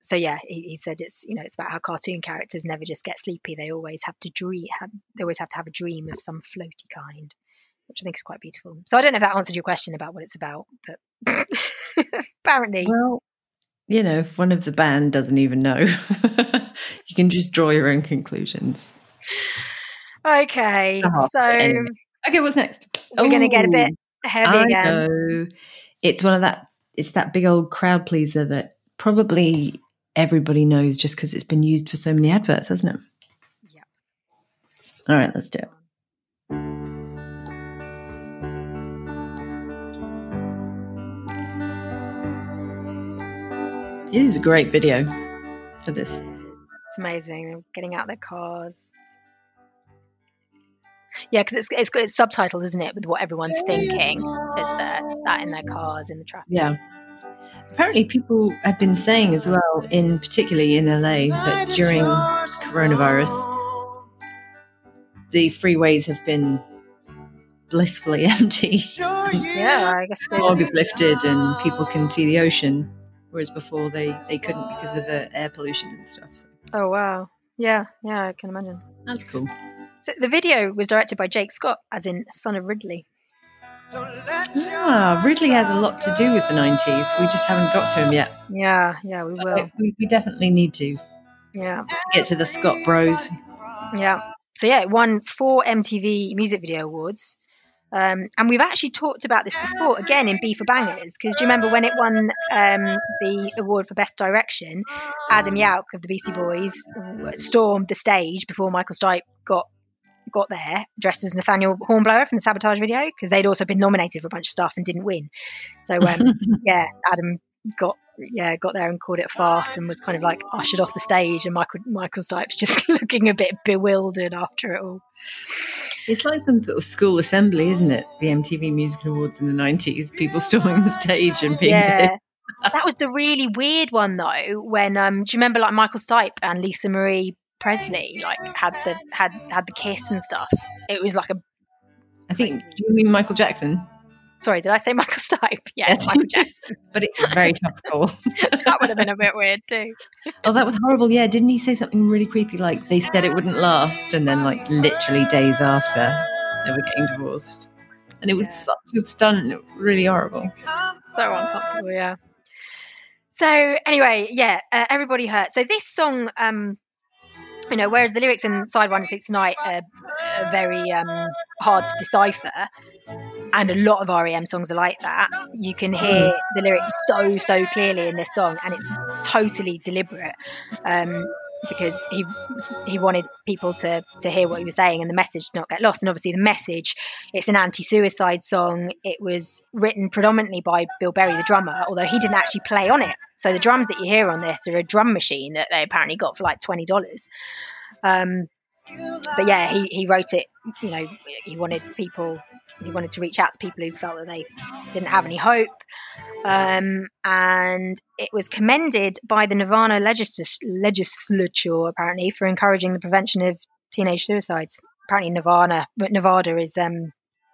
so yeah, he, he, said it's you know it's about how cartoon characters never just get sleepy; they always have to dream. Have, they always have to have a dream of some floaty kind which I think is quite beautiful. So I don't know if that answered your question about what it's about, but apparently. Well, you know, if one of the band doesn't even know, you can just draw your own conclusions. Okay, oh, so anyway. okay, what's next? We're oh, going to get a bit heavy I again. Know. It's one of that. It's that big old crowd pleaser that probably everybody knows just because it's been used for so many adverts, hasn't it? Yeah. All right, let's do it. It is a great video for this. It's amazing. Getting out their cars. Yeah, because it's, it's it's subtitled, isn't it, with what everyone's thinking? It's there, that in their cars in the traffic. Yeah. Apparently, people have been saying as well, in particularly in LA, that during coronavirus, the freeways have been blissfully empty. yeah, I guess the fog is lifted and people can see the ocean, whereas before they they couldn't because of the air pollution and stuff. So. Oh wow, yeah, yeah, I can imagine. That's cool. So the video was directed by Jake Scott, as in son of Ridley. Ah, Ridley has a lot to do with the 90s. We just haven't got to him yet. Yeah, yeah, we will. We, we definitely need to. Yeah. To get to the Scott Bros. Yeah. So yeah, it won four MTV Music Video Awards. Um, and we've actually talked about this before, again in B for Bangers, because do you remember when it won um, the award for Best Direction? Adam Yauch of the Beastie Boys stormed the stage before Michael Stipe got got there dressed as Nathaniel Hornblower from the Sabotage video because they'd also been nominated for a bunch of stuff and didn't win. So um, yeah, Adam got yeah got there and called it fast and was kind of like ushered off the stage and Michael Michael Stipe's just looking a bit bewildered after it all. It's like some sort of school assembly, isn't it? The MTV Music Awards in the nineties, people storming the stage and being yeah. that was the really weird one though. When um, do you remember like Michael Stipe and Lisa Marie Presley like had the had had the kiss and stuff? It was like a. I think. Do you mean Michael Jackson? Sorry, did I say Michael Stipe? Yes, Jackson. but it was very topical. that would have been a bit weird too. Oh, that was horrible. Yeah, didn't he say something really creepy like they said it wouldn't last, and then like literally days after they were getting divorced, and it was such a stunt. It was really horrible. So uncomfortable. Yeah. So anyway, yeah, uh, everybody hurt. So this song, um, you know, whereas the lyrics in Side One Six Night are, are very um, hard to decipher, and a lot of REM songs are like that. You can hear the lyrics so so clearly in this song, and it's totally deliberate um, because he he wanted people to to hear what he was saying and the message to not get lost. And obviously, the message it's an anti-suicide song. It was written predominantly by Bill Berry, the drummer, although he didn't actually play on it. So the drums that you hear on this are a drum machine that they apparently got for like twenty dollars. Um, but yeah, he, he wrote it. You know, he wanted people he wanted to reach out to people who felt that they didn't have any hope. Um, and it was commended by the Nevada legis- legislature, apparently, for encouraging the prevention of teenage suicides. Apparently, Nevada, Nevada is um,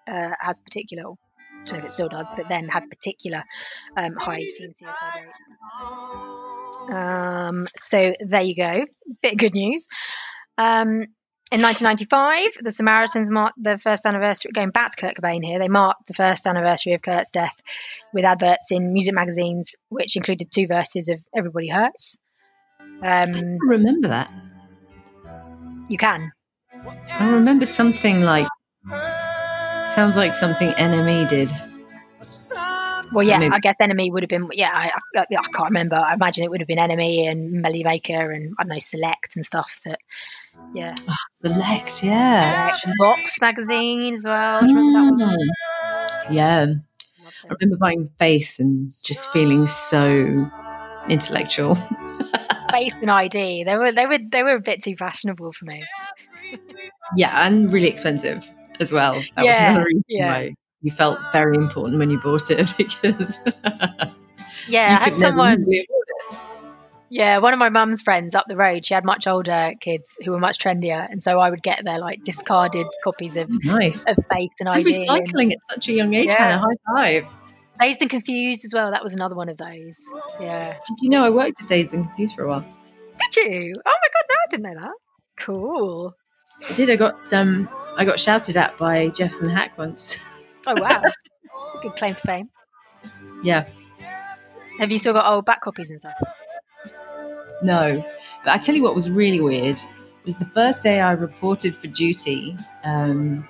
uh, has particular, I don't know if it still does, but then had particular um, high teen suicide. Um, so there you go, bit of good news. Um, in 1995, the Samaritans marked the first anniversary, going back to Kurt Cobain here, they marked the first anniversary of Kurt's death with adverts in music magazines, which included two verses of Everybody Hurts. Um, remember that. You can. I remember something like, sounds like something NME did. Well, yeah, Maybe. I guess NME would have been. Yeah, I, I, I, can't remember. I imagine it would have been NME and Melody Maker and I don't know Select and stuff. That, yeah, oh, Select, yeah, Select Vox magazine as well. Mm. Yeah, I remember buying Face and just feeling so intellectual. Face and ID, they were they were they were a bit too fashionable for me. yeah, and really expensive as well. That yeah, yeah you felt very important when you bought it because yeah, I had someone. Yeah, one of my mum's friends up the road, she had much older kids who were much trendier, and so I would get their like discarded copies of nice of Face and ID. And recycling and, at such a young age, yeah. Hannah, high five. Dazed and Confused as well. That was another one of those. Yeah. Did you know I worked at Dazed and Confused for a while? Did you? Oh my god, no, I didn't know that. Cool. I did. I got um, I got shouted at by Jefferson Hack once. Oh wow, good claim to fame. Yeah. Have you still got old back copies and stuff? No, but I tell you what was really weird was the first day I reported for duty. Um,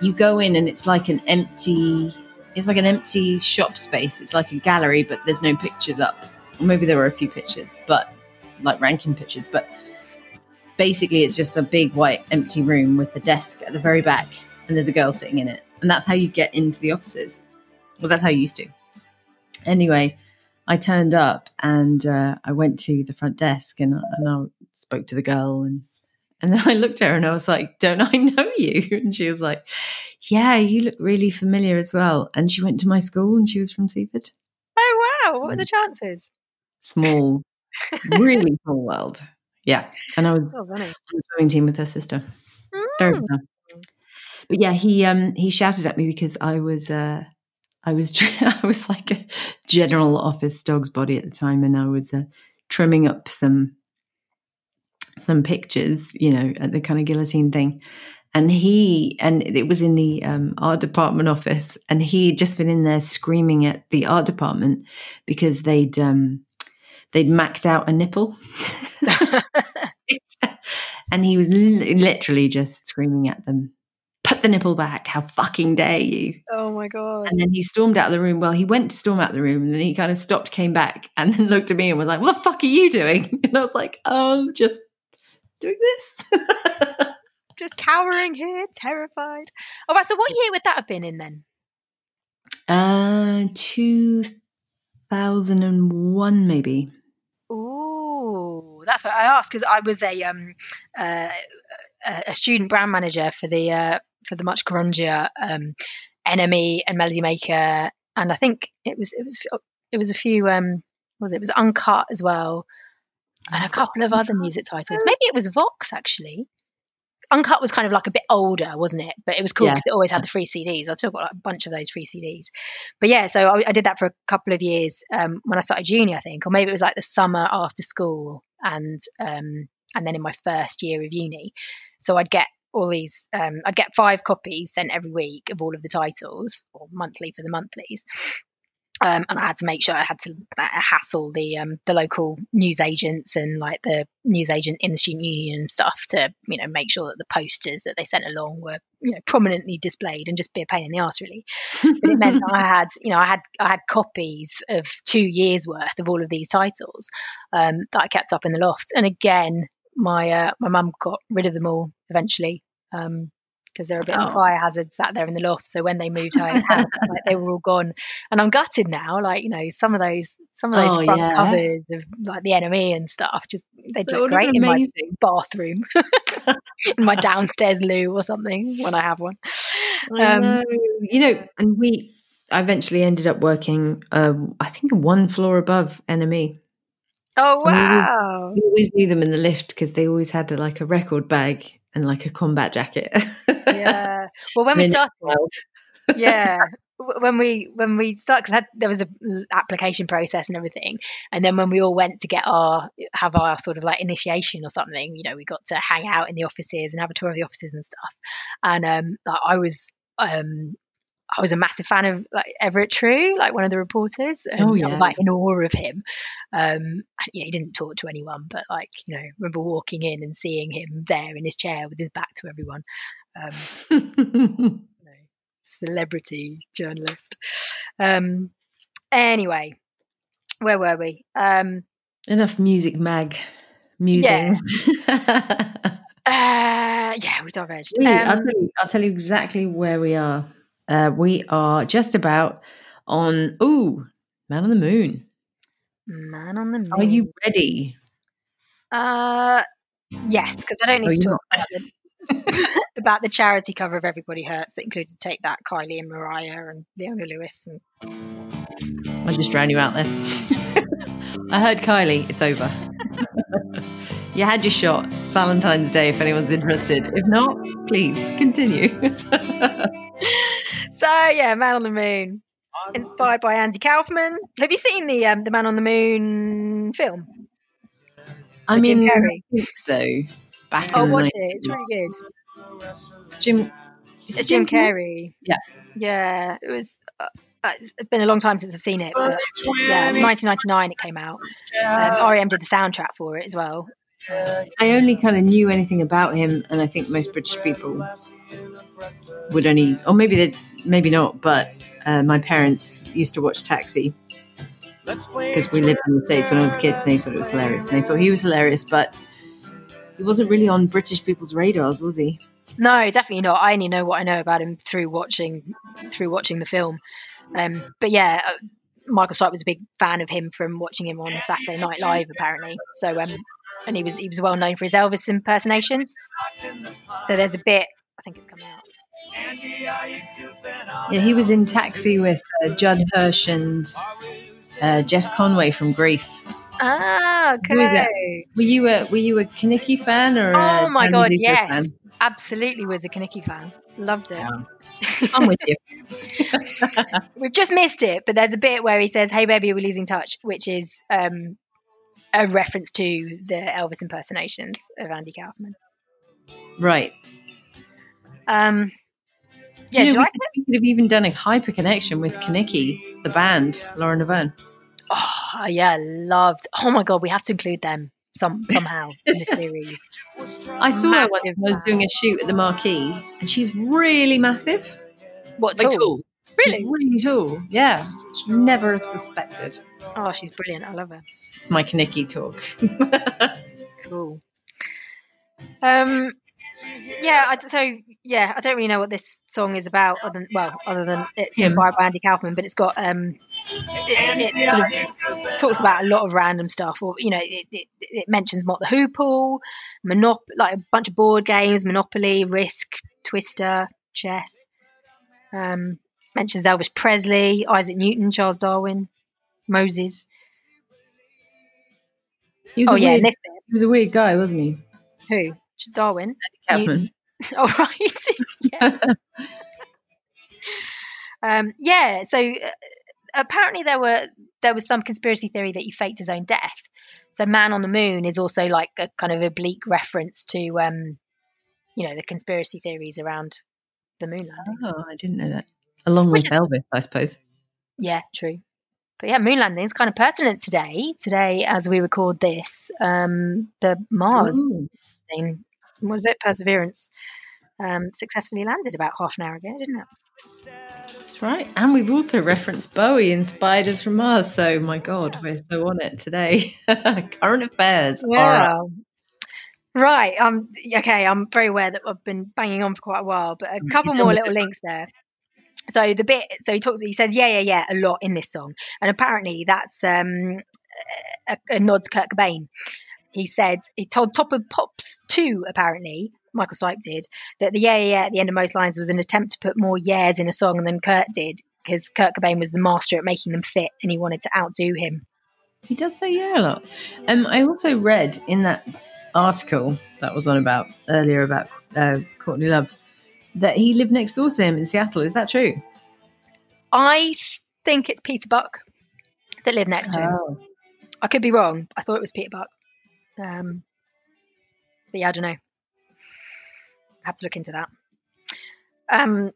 you go in and it's like an empty, it's like an empty shop space. It's like a gallery, but there's no pictures up. Or maybe there were a few pictures, but like ranking pictures. But basically, it's just a big white empty room with the desk at the very back, and there's a girl sitting in it and that's how you get into the offices. Well, that's how you used to. Anyway, I turned up and uh, I went to the front desk and, and I spoke to the girl and and then I looked at her and I was like, "Don't I know you?" And she was like, "Yeah, you look really familiar as well." And she went to my school and she was from Seaford. Oh wow! What are the chances? Small, really small world. Yeah, and I was oh, on the swimming team with her sister. Mm. Very bizarre. but yeah, he um he shouted at me because I was uh I was I was like a general office dog's body at the time, and I was uh, trimming up some some pictures, you know, at the kind of guillotine thing. And he and it was in the um, art department office, and he had just been in there screaming at the art department because they'd um, they'd maxed out a nipple. and he was li- literally just screaming at them put the nipple back. How fucking dare you? Oh my God. And then he stormed out of the room. Well, he went to storm out of the room and then he kind of stopped, came back, and then looked at me and was like, What the fuck are you doing? And I was like, Oh, just doing this. just cowering here, terrified. All right, so what year would that have been in then? Uh, 2001, maybe. Oh, that's what I asked because I was a um uh, a student brand manager for the uh, for the much grungier um, NME and Melody Maker, and I think it was it was it was a few um was it, it was Uncut as well, and a couple of other music titles. Maybe it was Vox actually. Uncut was kind of like a bit older, wasn't it? But it was cool yeah. because it always had the free CDs. I've still got like a bunch of those free CDs. But yeah, so I, I did that for a couple of years um, when I started uni, I think, or maybe it was like the summer after school, and um, and then in my first year of uni. So I'd get all these um, I'd get five copies sent every week of all of the titles or monthly for the monthlies. Um, and I had to make sure I had to uh, hassle the um, the local news agents and like the news agent in the student union and stuff to you know make sure that the posters that they sent along were you know prominently displayed and just be a pain in the ass really. but it meant I had you know I had I had copies of two years worth of all of these titles um, that I kept up in the loft. And again, my uh, my mum got rid of them all eventually because um, they're a bit oh. fire hazard sat there in the loft. So when they moved her house, like, they were all gone, and I'm gutted now. Like you know, some of those some of those oh, front yeah. covers of like the NME and stuff, just they look great in my bathroom, in my downstairs loo or something when I have one. Um, know. You know, and we I eventually ended up working, uh, I think, one floor above NME. Oh wow! We always, we always knew them in the lift because they always had a, like a record bag and like a combat jacket. yeah. Well, when we started, yeah, when we when we started, because there was a application process and everything, and then when we all went to get our have our sort of like initiation or something, you know, we got to hang out in the offices and have a tour of the offices and stuff. And um, I was um I was a massive fan of like Everett True, like one of the reporters. And oh yeah, I was, like in awe of him. Um, yeah, he didn't talk to anyone, but like you know, remember walking in and seeing him there in his chair with his back to everyone. Um, you know, celebrity journalist. Um, anyway, where were we? Um, Enough music mag musings. Yeah. uh, yeah, we diverged. I'll, tell um, you, I'll tell you exactly where we are uh, we are just about on, ooh, Man on the Moon. Man on the Moon. Are you ready? Uh, yes, because I don't need to talk about the, about the charity cover of Everybody Hurts that included Take That, Kylie and Mariah and Leona Lewis. And... I'll just drown you out there. I heard Kylie, it's over. you had your shot. Valentine's Day, if anyone's interested. If not, please continue. so yeah, Man on the Moon, inspired by Andy Kaufman. Have you seen the um, the Man on the Moon film? I mean, Jim Carrey. I think so. Back oh, in watch it. It's really good. It's Jim. It's Jim, Jim Carrey. Yeah. Yeah, it was. Uh, it's been a long time since I've seen it, but yeah, 1999 it came out. Um, REM did the soundtrack for it as well. I only kind of knew anything about him, and I think most British people would only, or maybe they, maybe not. But uh, my parents used to watch Taxi because we lived in the states when I was a kid. And they thought it was hilarious, and they thought he was hilarious, but he wasn't really on British people's radars, was he? No, definitely not. I only know what I know about him through watching through watching the film. Um, but yeah, uh, Michael Stipe was a big fan of him from watching him on Saturday Night Live, apparently. So, um, and he was he was well known for his Elvis impersonations. So there's a bit. I think it's coming out. Yeah, he was in Taxi with uh, Judd Hirsch and uh, Jeff Conway from Grease. Ah, okay. Were you a were you a Kenickie fan or? Oh my god, yes, fan? absolutely was a Kenickie fan. Loved it. Yeah. I'm with you. We've just missed it, but there's a bit where he says, "Hey, baby, we're losing touch," which is um, a reference to the Elvis impersonations of Andy Kaufman. Right. Um, yeah, you know, we, like could, we could have even done a hyper connection with Kenickie, the band, Lauren Laverne. Oh, yeah, loved. Oh my god, we have to include them some somehow in the series. I saw her once when I was doing a shoot at the Marquee, and she's really massive. What Like tall? tall. Really? She's really tall. Yeah. Never have suspected. Oh, she's brilliant. I love her. It's My Kenickie talk. Cool. Um, yeah. I, so yeah, I don't really know what this song is about. Other than, well, other than it's inspired by Andy Kaufman, but it's got um, it, it sort of talks about a lot of random stuff, or you know, it, it, it mentions Mott the Hoople, Monop, like a bunch of board games, Monopoly, Risk, Twister, chess. Um, mentions Elvis Presley, Isaac Newton, Charles Darwin, Moses. He was, Oh a yeah, weird, Nick, he was a weird guy, wasn't he? who? Darwin. Kaufman. Oh right. yeah. um, yeah. So uh, apparently there were there was some conspiracy theory that he faked his own death. So Man on the Moon is also like a kind of oblique reference to um, you know the conspiracy theories around the moon landing. Oh, I didn't know that. Along Which with is- Elvis, I suppose. Yeah, true. But yeah, moon landing is kind of pertinent today. Today, as we record this, um, the Mars Ooh. thing, what was it? Perseverance um, successfully landed about half an hour ago, didn't it? That's right. And we've also referenced Bowie in Spiders from Mars. So, my God, we're so on it today. Current affairs. All right. Um. Okay. I'm very aware that I've been banging on for quite a while, but a couple more little links there. So the bit. So he talks. He says, "Yeah, yeah, yeah," a lot in this song, and apparently that's um a, a nod to Kurt Cobain. He said he told Top of Pops two apparently. Michael Stipe did that the yeah yeah yeah at the end of most lines was an attempt to put more yeahs in a song than Kurt did because Kurt Cobain was the master at making them fit and he wanted to outdo him. He does say yeah a lot. Um, I also read in that article that was on about earlier about uh, Courtney Love that he lived next door to him in Seattle. Is that true? I think it's Peter Buck that lived next to him. Oh. I could be wrong. I thought it was Peter Buck. Um, but yeah, I don't know. have to look into that. Um,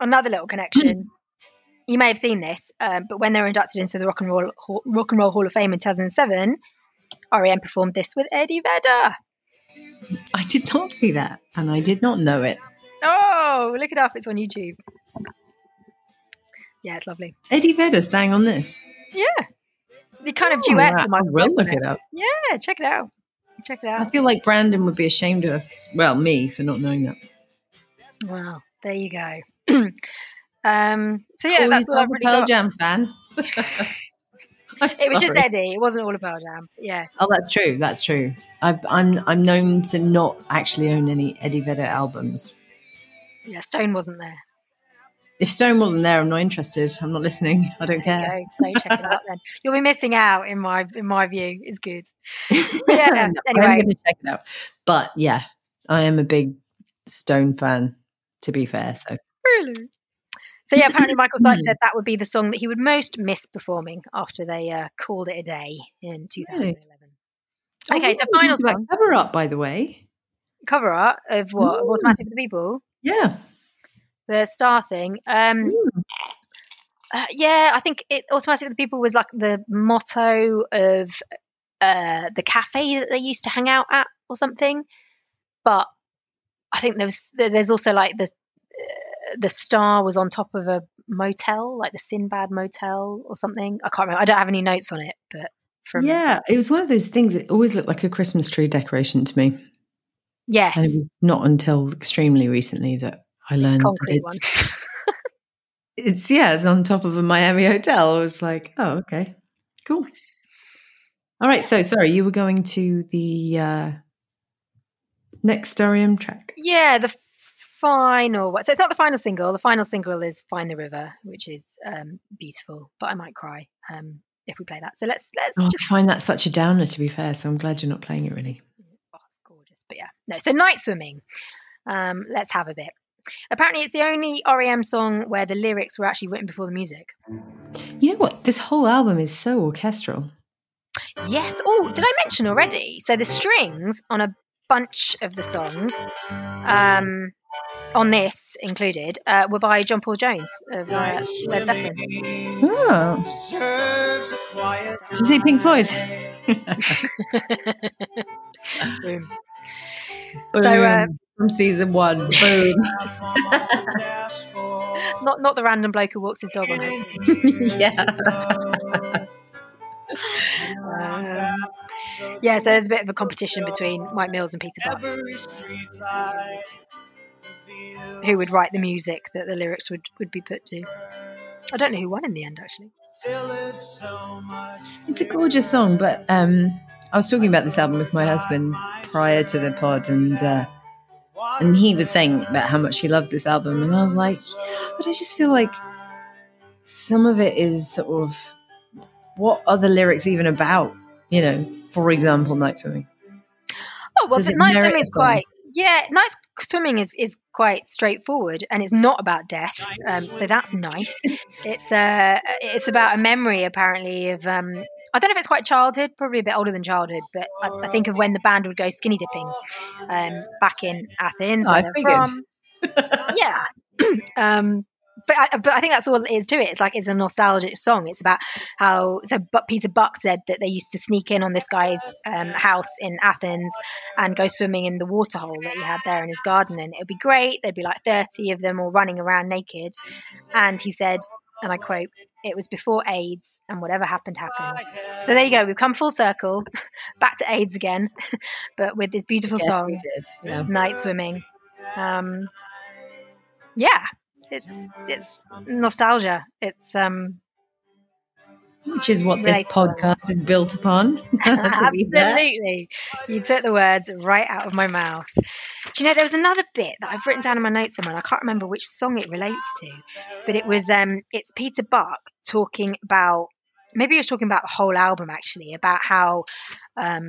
another little connection. you may have seen this, um, but when they were inducted into the Rock and Roll Hall, Rock and Roll Hall of Fame in 2007, REM performed this with Eddie Vedder. I did not see that, and I did not know it. Oh, look it up! It's on YouTube. Yeah, it's lovely. Eddie Vedder sang on this. Yeah, the kind of Oh, duets I will look it up. Yeah, check it out. Check it out. I feel like Brandon would be ashamed of us. Well, me for not knowing that. Wow, there you go. um, so yeah, that's what I've really Pearl got. Jam fan. It was just. Eddie. It wasn't all about Pearl Jam. Yeah. Oh, that's true. That's true. I've, I'm I'm known to not actually own any Eddie Vedder albums. Yeah. Stone wasn't there. If Stone wasn't there, I'm not interested. I'm not listening. I don't care. go. So check it out then. You'll be missing out in my in my view. It's good. Yeah, No, anyway. I'm going to check it out. But yeah, I am a big Stone fan. To be fair, so Really. So yeah, apparently Michael Stipe said that would be the song that he would most miss performing after they uh, called it a day in 2011. Okay, so Oh, final that song, cover up, by the way. cover art of what? Ooh. Automatic for the People, Yeah. the star thing. Um, Ooh. Uh, yeah, I think it automatically the people was like the motto of uh, the cafe that they used to hang out at or something. But I think there was there's also like the uh, the star was on top of a motel, like the Sinbad Motel or something. I can't remember. I don't have any notes on it, but from Yeah, it was one of those things that always looked like a Christmas tree decoration to me. Yes, And it was not until extremely recently that I learned that concrete it's, it's yeah, it's on top of a Miami hotel. I was like, oh, okay, cool. All right, so sorry, you were going to the uh, next Starium track. Yeah, the final one. So it's not the final single. The final single is "Find the River," which is um, beautiful, but I might cry um, if we play that. So let's let's Oh, just. I find that such a downer, to be fair. So I'm glad you're not playing it. Really, Oh, it's gorgeous, but yeah, no. So night swimming. Um, let's have a bit. apparently, it's the only REM song where the lyrics were actually written before the music. You know what? This whole album is so orchestral. Yes. Oh, did I mention already? So the strings on a bunch of the songs, um, on this included, uh, were by John Paul Jones of uh, Led Zeppelin. Oh. Did you see Pink Floyd? Boom. Boom. So, uh, from season one. Boom. not not the random bloke who walks his dog on it. yeah. Um, yeah, there's a bit of a competition between Mike Mills and Peter Buck, who would write the music that the lyrics would, would be put to. I don't know who won in the end, actually. It's a gorgeous song, but um, I was talking about this album with my husband prior to the pod, and uh, and he was saying about how much he loves this album, and I was like, but I just feel like some of it is sort of what are the lyrics even about? You know, for example, night swimming. Oh well, night swimming is quite yeah. Night swimming is is quite straightforward, and it's not about death. Um, so that's nice. it's uh, it's about a memory apparently of um, I don't know if it's quite childhood, probably a bit older than childhood, but I, I think of when the band would go skinny dipping um, back in Athens. Oh, I figured. yeah. um, but I, but I think that's all it is to it. It's like it's a nostalgic song. It's about how so. But Peter Buck said that they used to sneak in on this guy's um, house in Athens and go swimming in the waterhole that he had there in his garden, and it would be great. There'd be like thirty of them all running around naked, and he said, and I quote, "It was before AIDS, and whatever happened happened." So there you go. We've come full circle, back to AIDS again, but with this beautiful Yes, song. Yeah. "Night Swimming." Um, yeah, it's it's nostalgia. It's um Which is what this podcast is built upon. To be fair. absolutely. You put the words right out of my mouth. Do you know there was another bit that I've written down in my notes somewhere? and I can't remember which song it relates to, but it was um it's Peter Buck talking about. Maybe he was talking about the whole album actually, about how um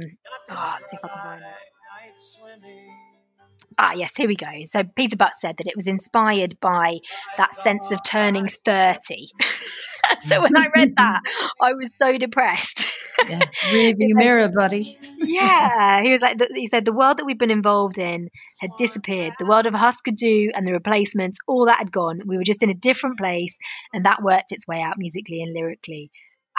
oh, see if I can find it. Ah, yes, here we go. So Peter Buck said that it was inspired by that sense of turning 30. so when I read that, I was so depressed. Yeah. Rearview mirror, buddy. yeah, he was like, he said the world that we've been involved in had disappeared. The world of Husker Du and the replacements, all that had gone. We were just in a different place, and that worked its way out musically and lyrically.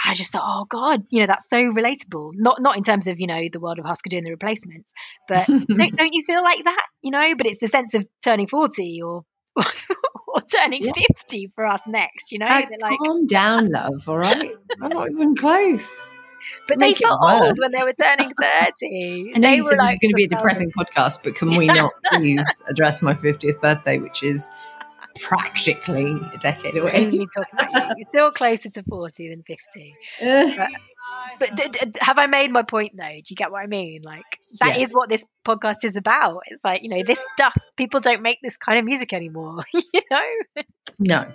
I just thought, oh God, you know, that's so relatable. Not not in terms of you know the world of Husker and the replacements, but don't, don't you feel like that? You know, but it's the sense of turning forty or or turning Yeah. fifty for us next. You know, Uh, like, calm down, love. All right, I'm not even close. but they make felt old when they were turning thirty. I know they you were said this like is going to be a depressing podcast, but can we not please address my 50th birthday, which is practically a decade away? Only talking about you. You're still closer to 40 than 50. But d- d- have I made my point though? Do you get what I mean? Like, that is Yes. what this podcast is about. It's like, you know, this stuff, people don't make this kind of music anymore, you know? no.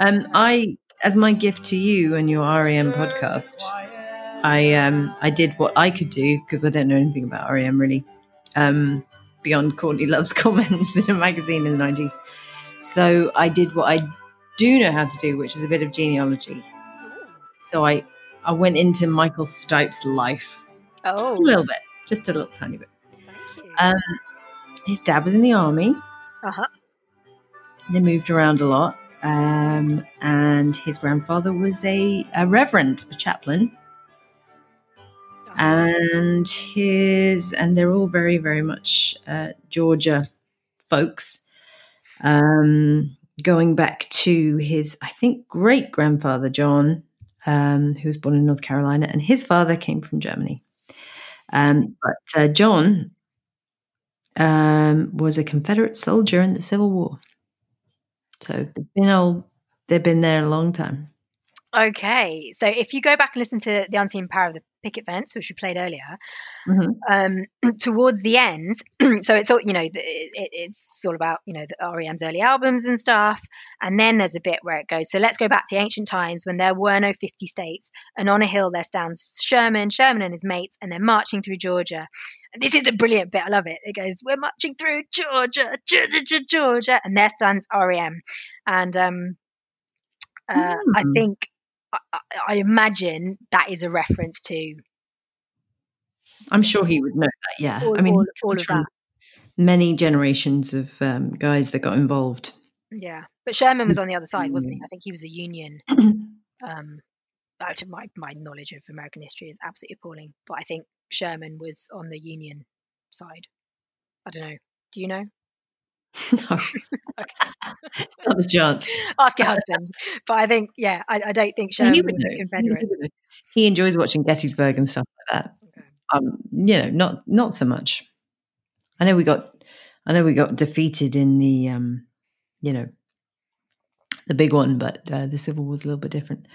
Um, I, as my gift to you and your REM podcast, I um, I did what I could do because I don't know anything about REM really, um, beyond Courtney Love's comments in a magazine in the nineties. So I did what I do know how to do, which is a bit of genealogy. So I I went into Michael Stipe's life just Oh, a little bit, just a little tiny bit. Um, his dad was in the army. uh-huh. They moved around a lot. Um, and his grandfather was a, a reverend, a chaplain. And his, and they're all very, very much uh, Georgia folks. Um, going back to his, I think, great grandfather, John, um, who was born in North Carolina, and his father came from Germany. Um, but uh, John um, was a Confederate soldier in the Civil War. So they've been old, they've been there a long time. Okay, so if you go back and listen to the Unseen Power of the Picket Fence, which we played earlier, mm-hmm. um, towards the end, so it's all you know, it, it's all about you know the REM's early albums and stuff, and then there's a bit where it goes. So let's go back to ancient times when there were no 50 states, and on a hill there stands Sherman, Sherman and his mates, and they're marching through Georgia. And this is a brilliant bit. I love it. It goes, "We're marching through Georgia, Georgia, Georgia," and there stands REM, and um, uh, mm. I hmm. think I, I imagine that is a reference to. I'm sure he would know that. Yeah, all, I mean, all, all of that. Many generations of um, guys that got involved. Yeah, but Sherman was on the other side, wasn't he? I think he was a Union. um, out of my my knowledge of American history is absolutely appalling, but I think Sherman was on the Union side. I don't know. Do you know? No. Not a chance. Ask your husband. But I think, yeah, I, I don't think Sherman he would know. Confederate. He, he, enjoys watching Gettysburg and stuff like that. Okay. Um, you know, not not so much. I know we got, I know we got defeated in the, um, you know, the big one, but uh, the Civil War was a little bit different.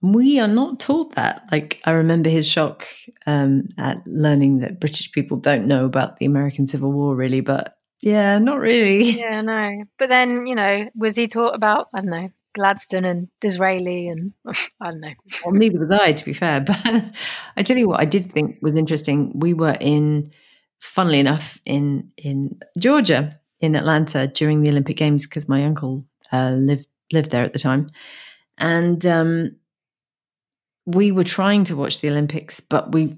We are not taught that. Like I remember his shock um, at learning that British people don't know about the American Civil War, really, but yeah, not really. Yeah, no. But then, you know, was he taught about, I don't know, Gladstone and Disraeli and I don't know. Well, neither was I, to be fair. But I tell you what, I did think was interesting. We were in, funnily enough, in in Georgia, in Atlanta during the Olympic Games because my uncle uh, lived lived there at the time, and um, we were trying to watch the Olympics, but we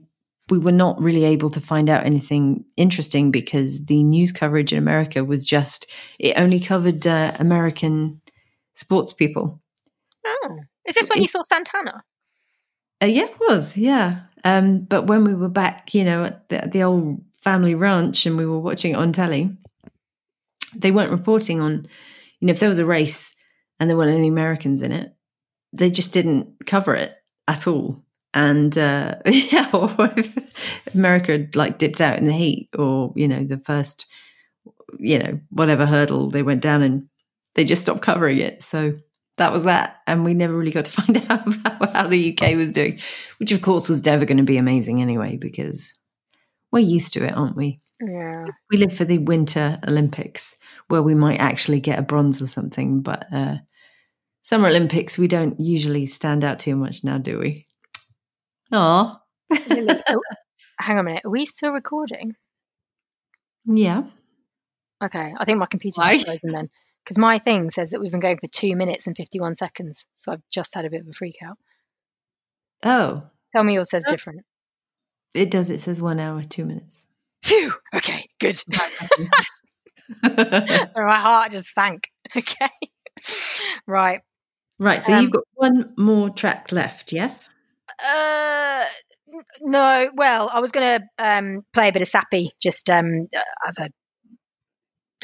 we were not really able to find out anything interesting because the news coverage in America was just it only covered uh, American sports people. Oh, is this when it, you saw Santana? Uh, yeah, it was. Yeah, um, but when we were back, you know, at the, the old family ranch and we were watching it on telly, they weren't reporting on. You know, if there was a race and there weren't any Americans in it, they just didn't cover it at all and uh, yeah, or if America had like dipped out in the heat, or you know, the first, you know, whatever hurdle they went down and they just stopped covering it. So that was that, and we never really got to find out about how the UK was doing, which of course was never going to be amazing anyway, because we're used to it, aren't we? Yeah, we live for the Winter Olympics where we might actually get a bronze or something, but uh, Summer Olympics we don't usually stand out too much now, do we? Oh. hang on a minute. Are we still recording? Yeah. Okay. I think my computer's frozen then. Because my thing says that we've been going for two minutes and 51 seconds. So I've just had a bit of a freak out. Oh. Tell me yours says oh. different. It does. It says one hour, two minutes. Phew. Okay. Good. my heart just sank. Okay. right. Right. So um, you've got one more track left, yes? Uh, no. Well, I was going to um, play a bit of Sappy just um, uh, as a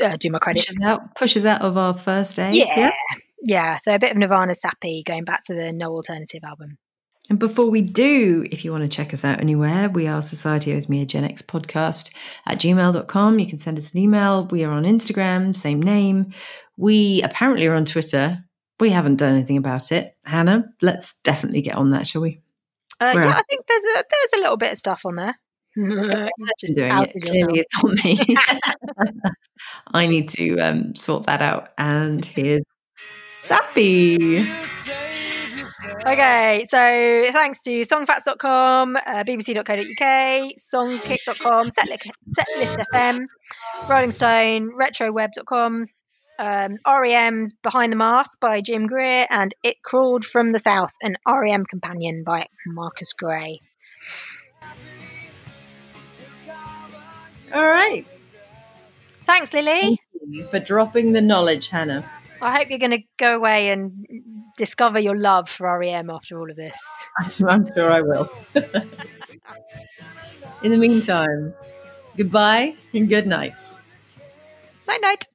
uh, do my credits. Pushes out, pushes out of our first day. Yeah. yeah. Yeah. So a bit of Nirvana Sappy going back to the No Alternative album. And before we do, if you want to check us out anywhere, we are Society Owes Me a Gen X podcast at gmail.com. You can send us an email. We are on Instagram, same name. We apparently are on Twitter. We haven't done anything about it. Hannah, let's definitely get on that, shall we? Uh, yeah, I think there's a there's a little bit of stuff on there. Just doing it. Clearly, it's on me. I need to um, sort that out. And here's Sappy. Okay, so thanks to songfacts.com, uh, bbc.co.uk, songkick.com, setlist FM, Rolling Stone, retroweb.com, um, REM's Behind the Mask by Jim Greer, and It Crawled from the South, an REM companion by Marcus Gray. All right. Thanks, Lily. Thank you for dropping the knowledge, Hannah. I hope you're going to go away and discover your love for REM after all of this. I'm sure I will. In the meantime, goodbye and good night. Night night.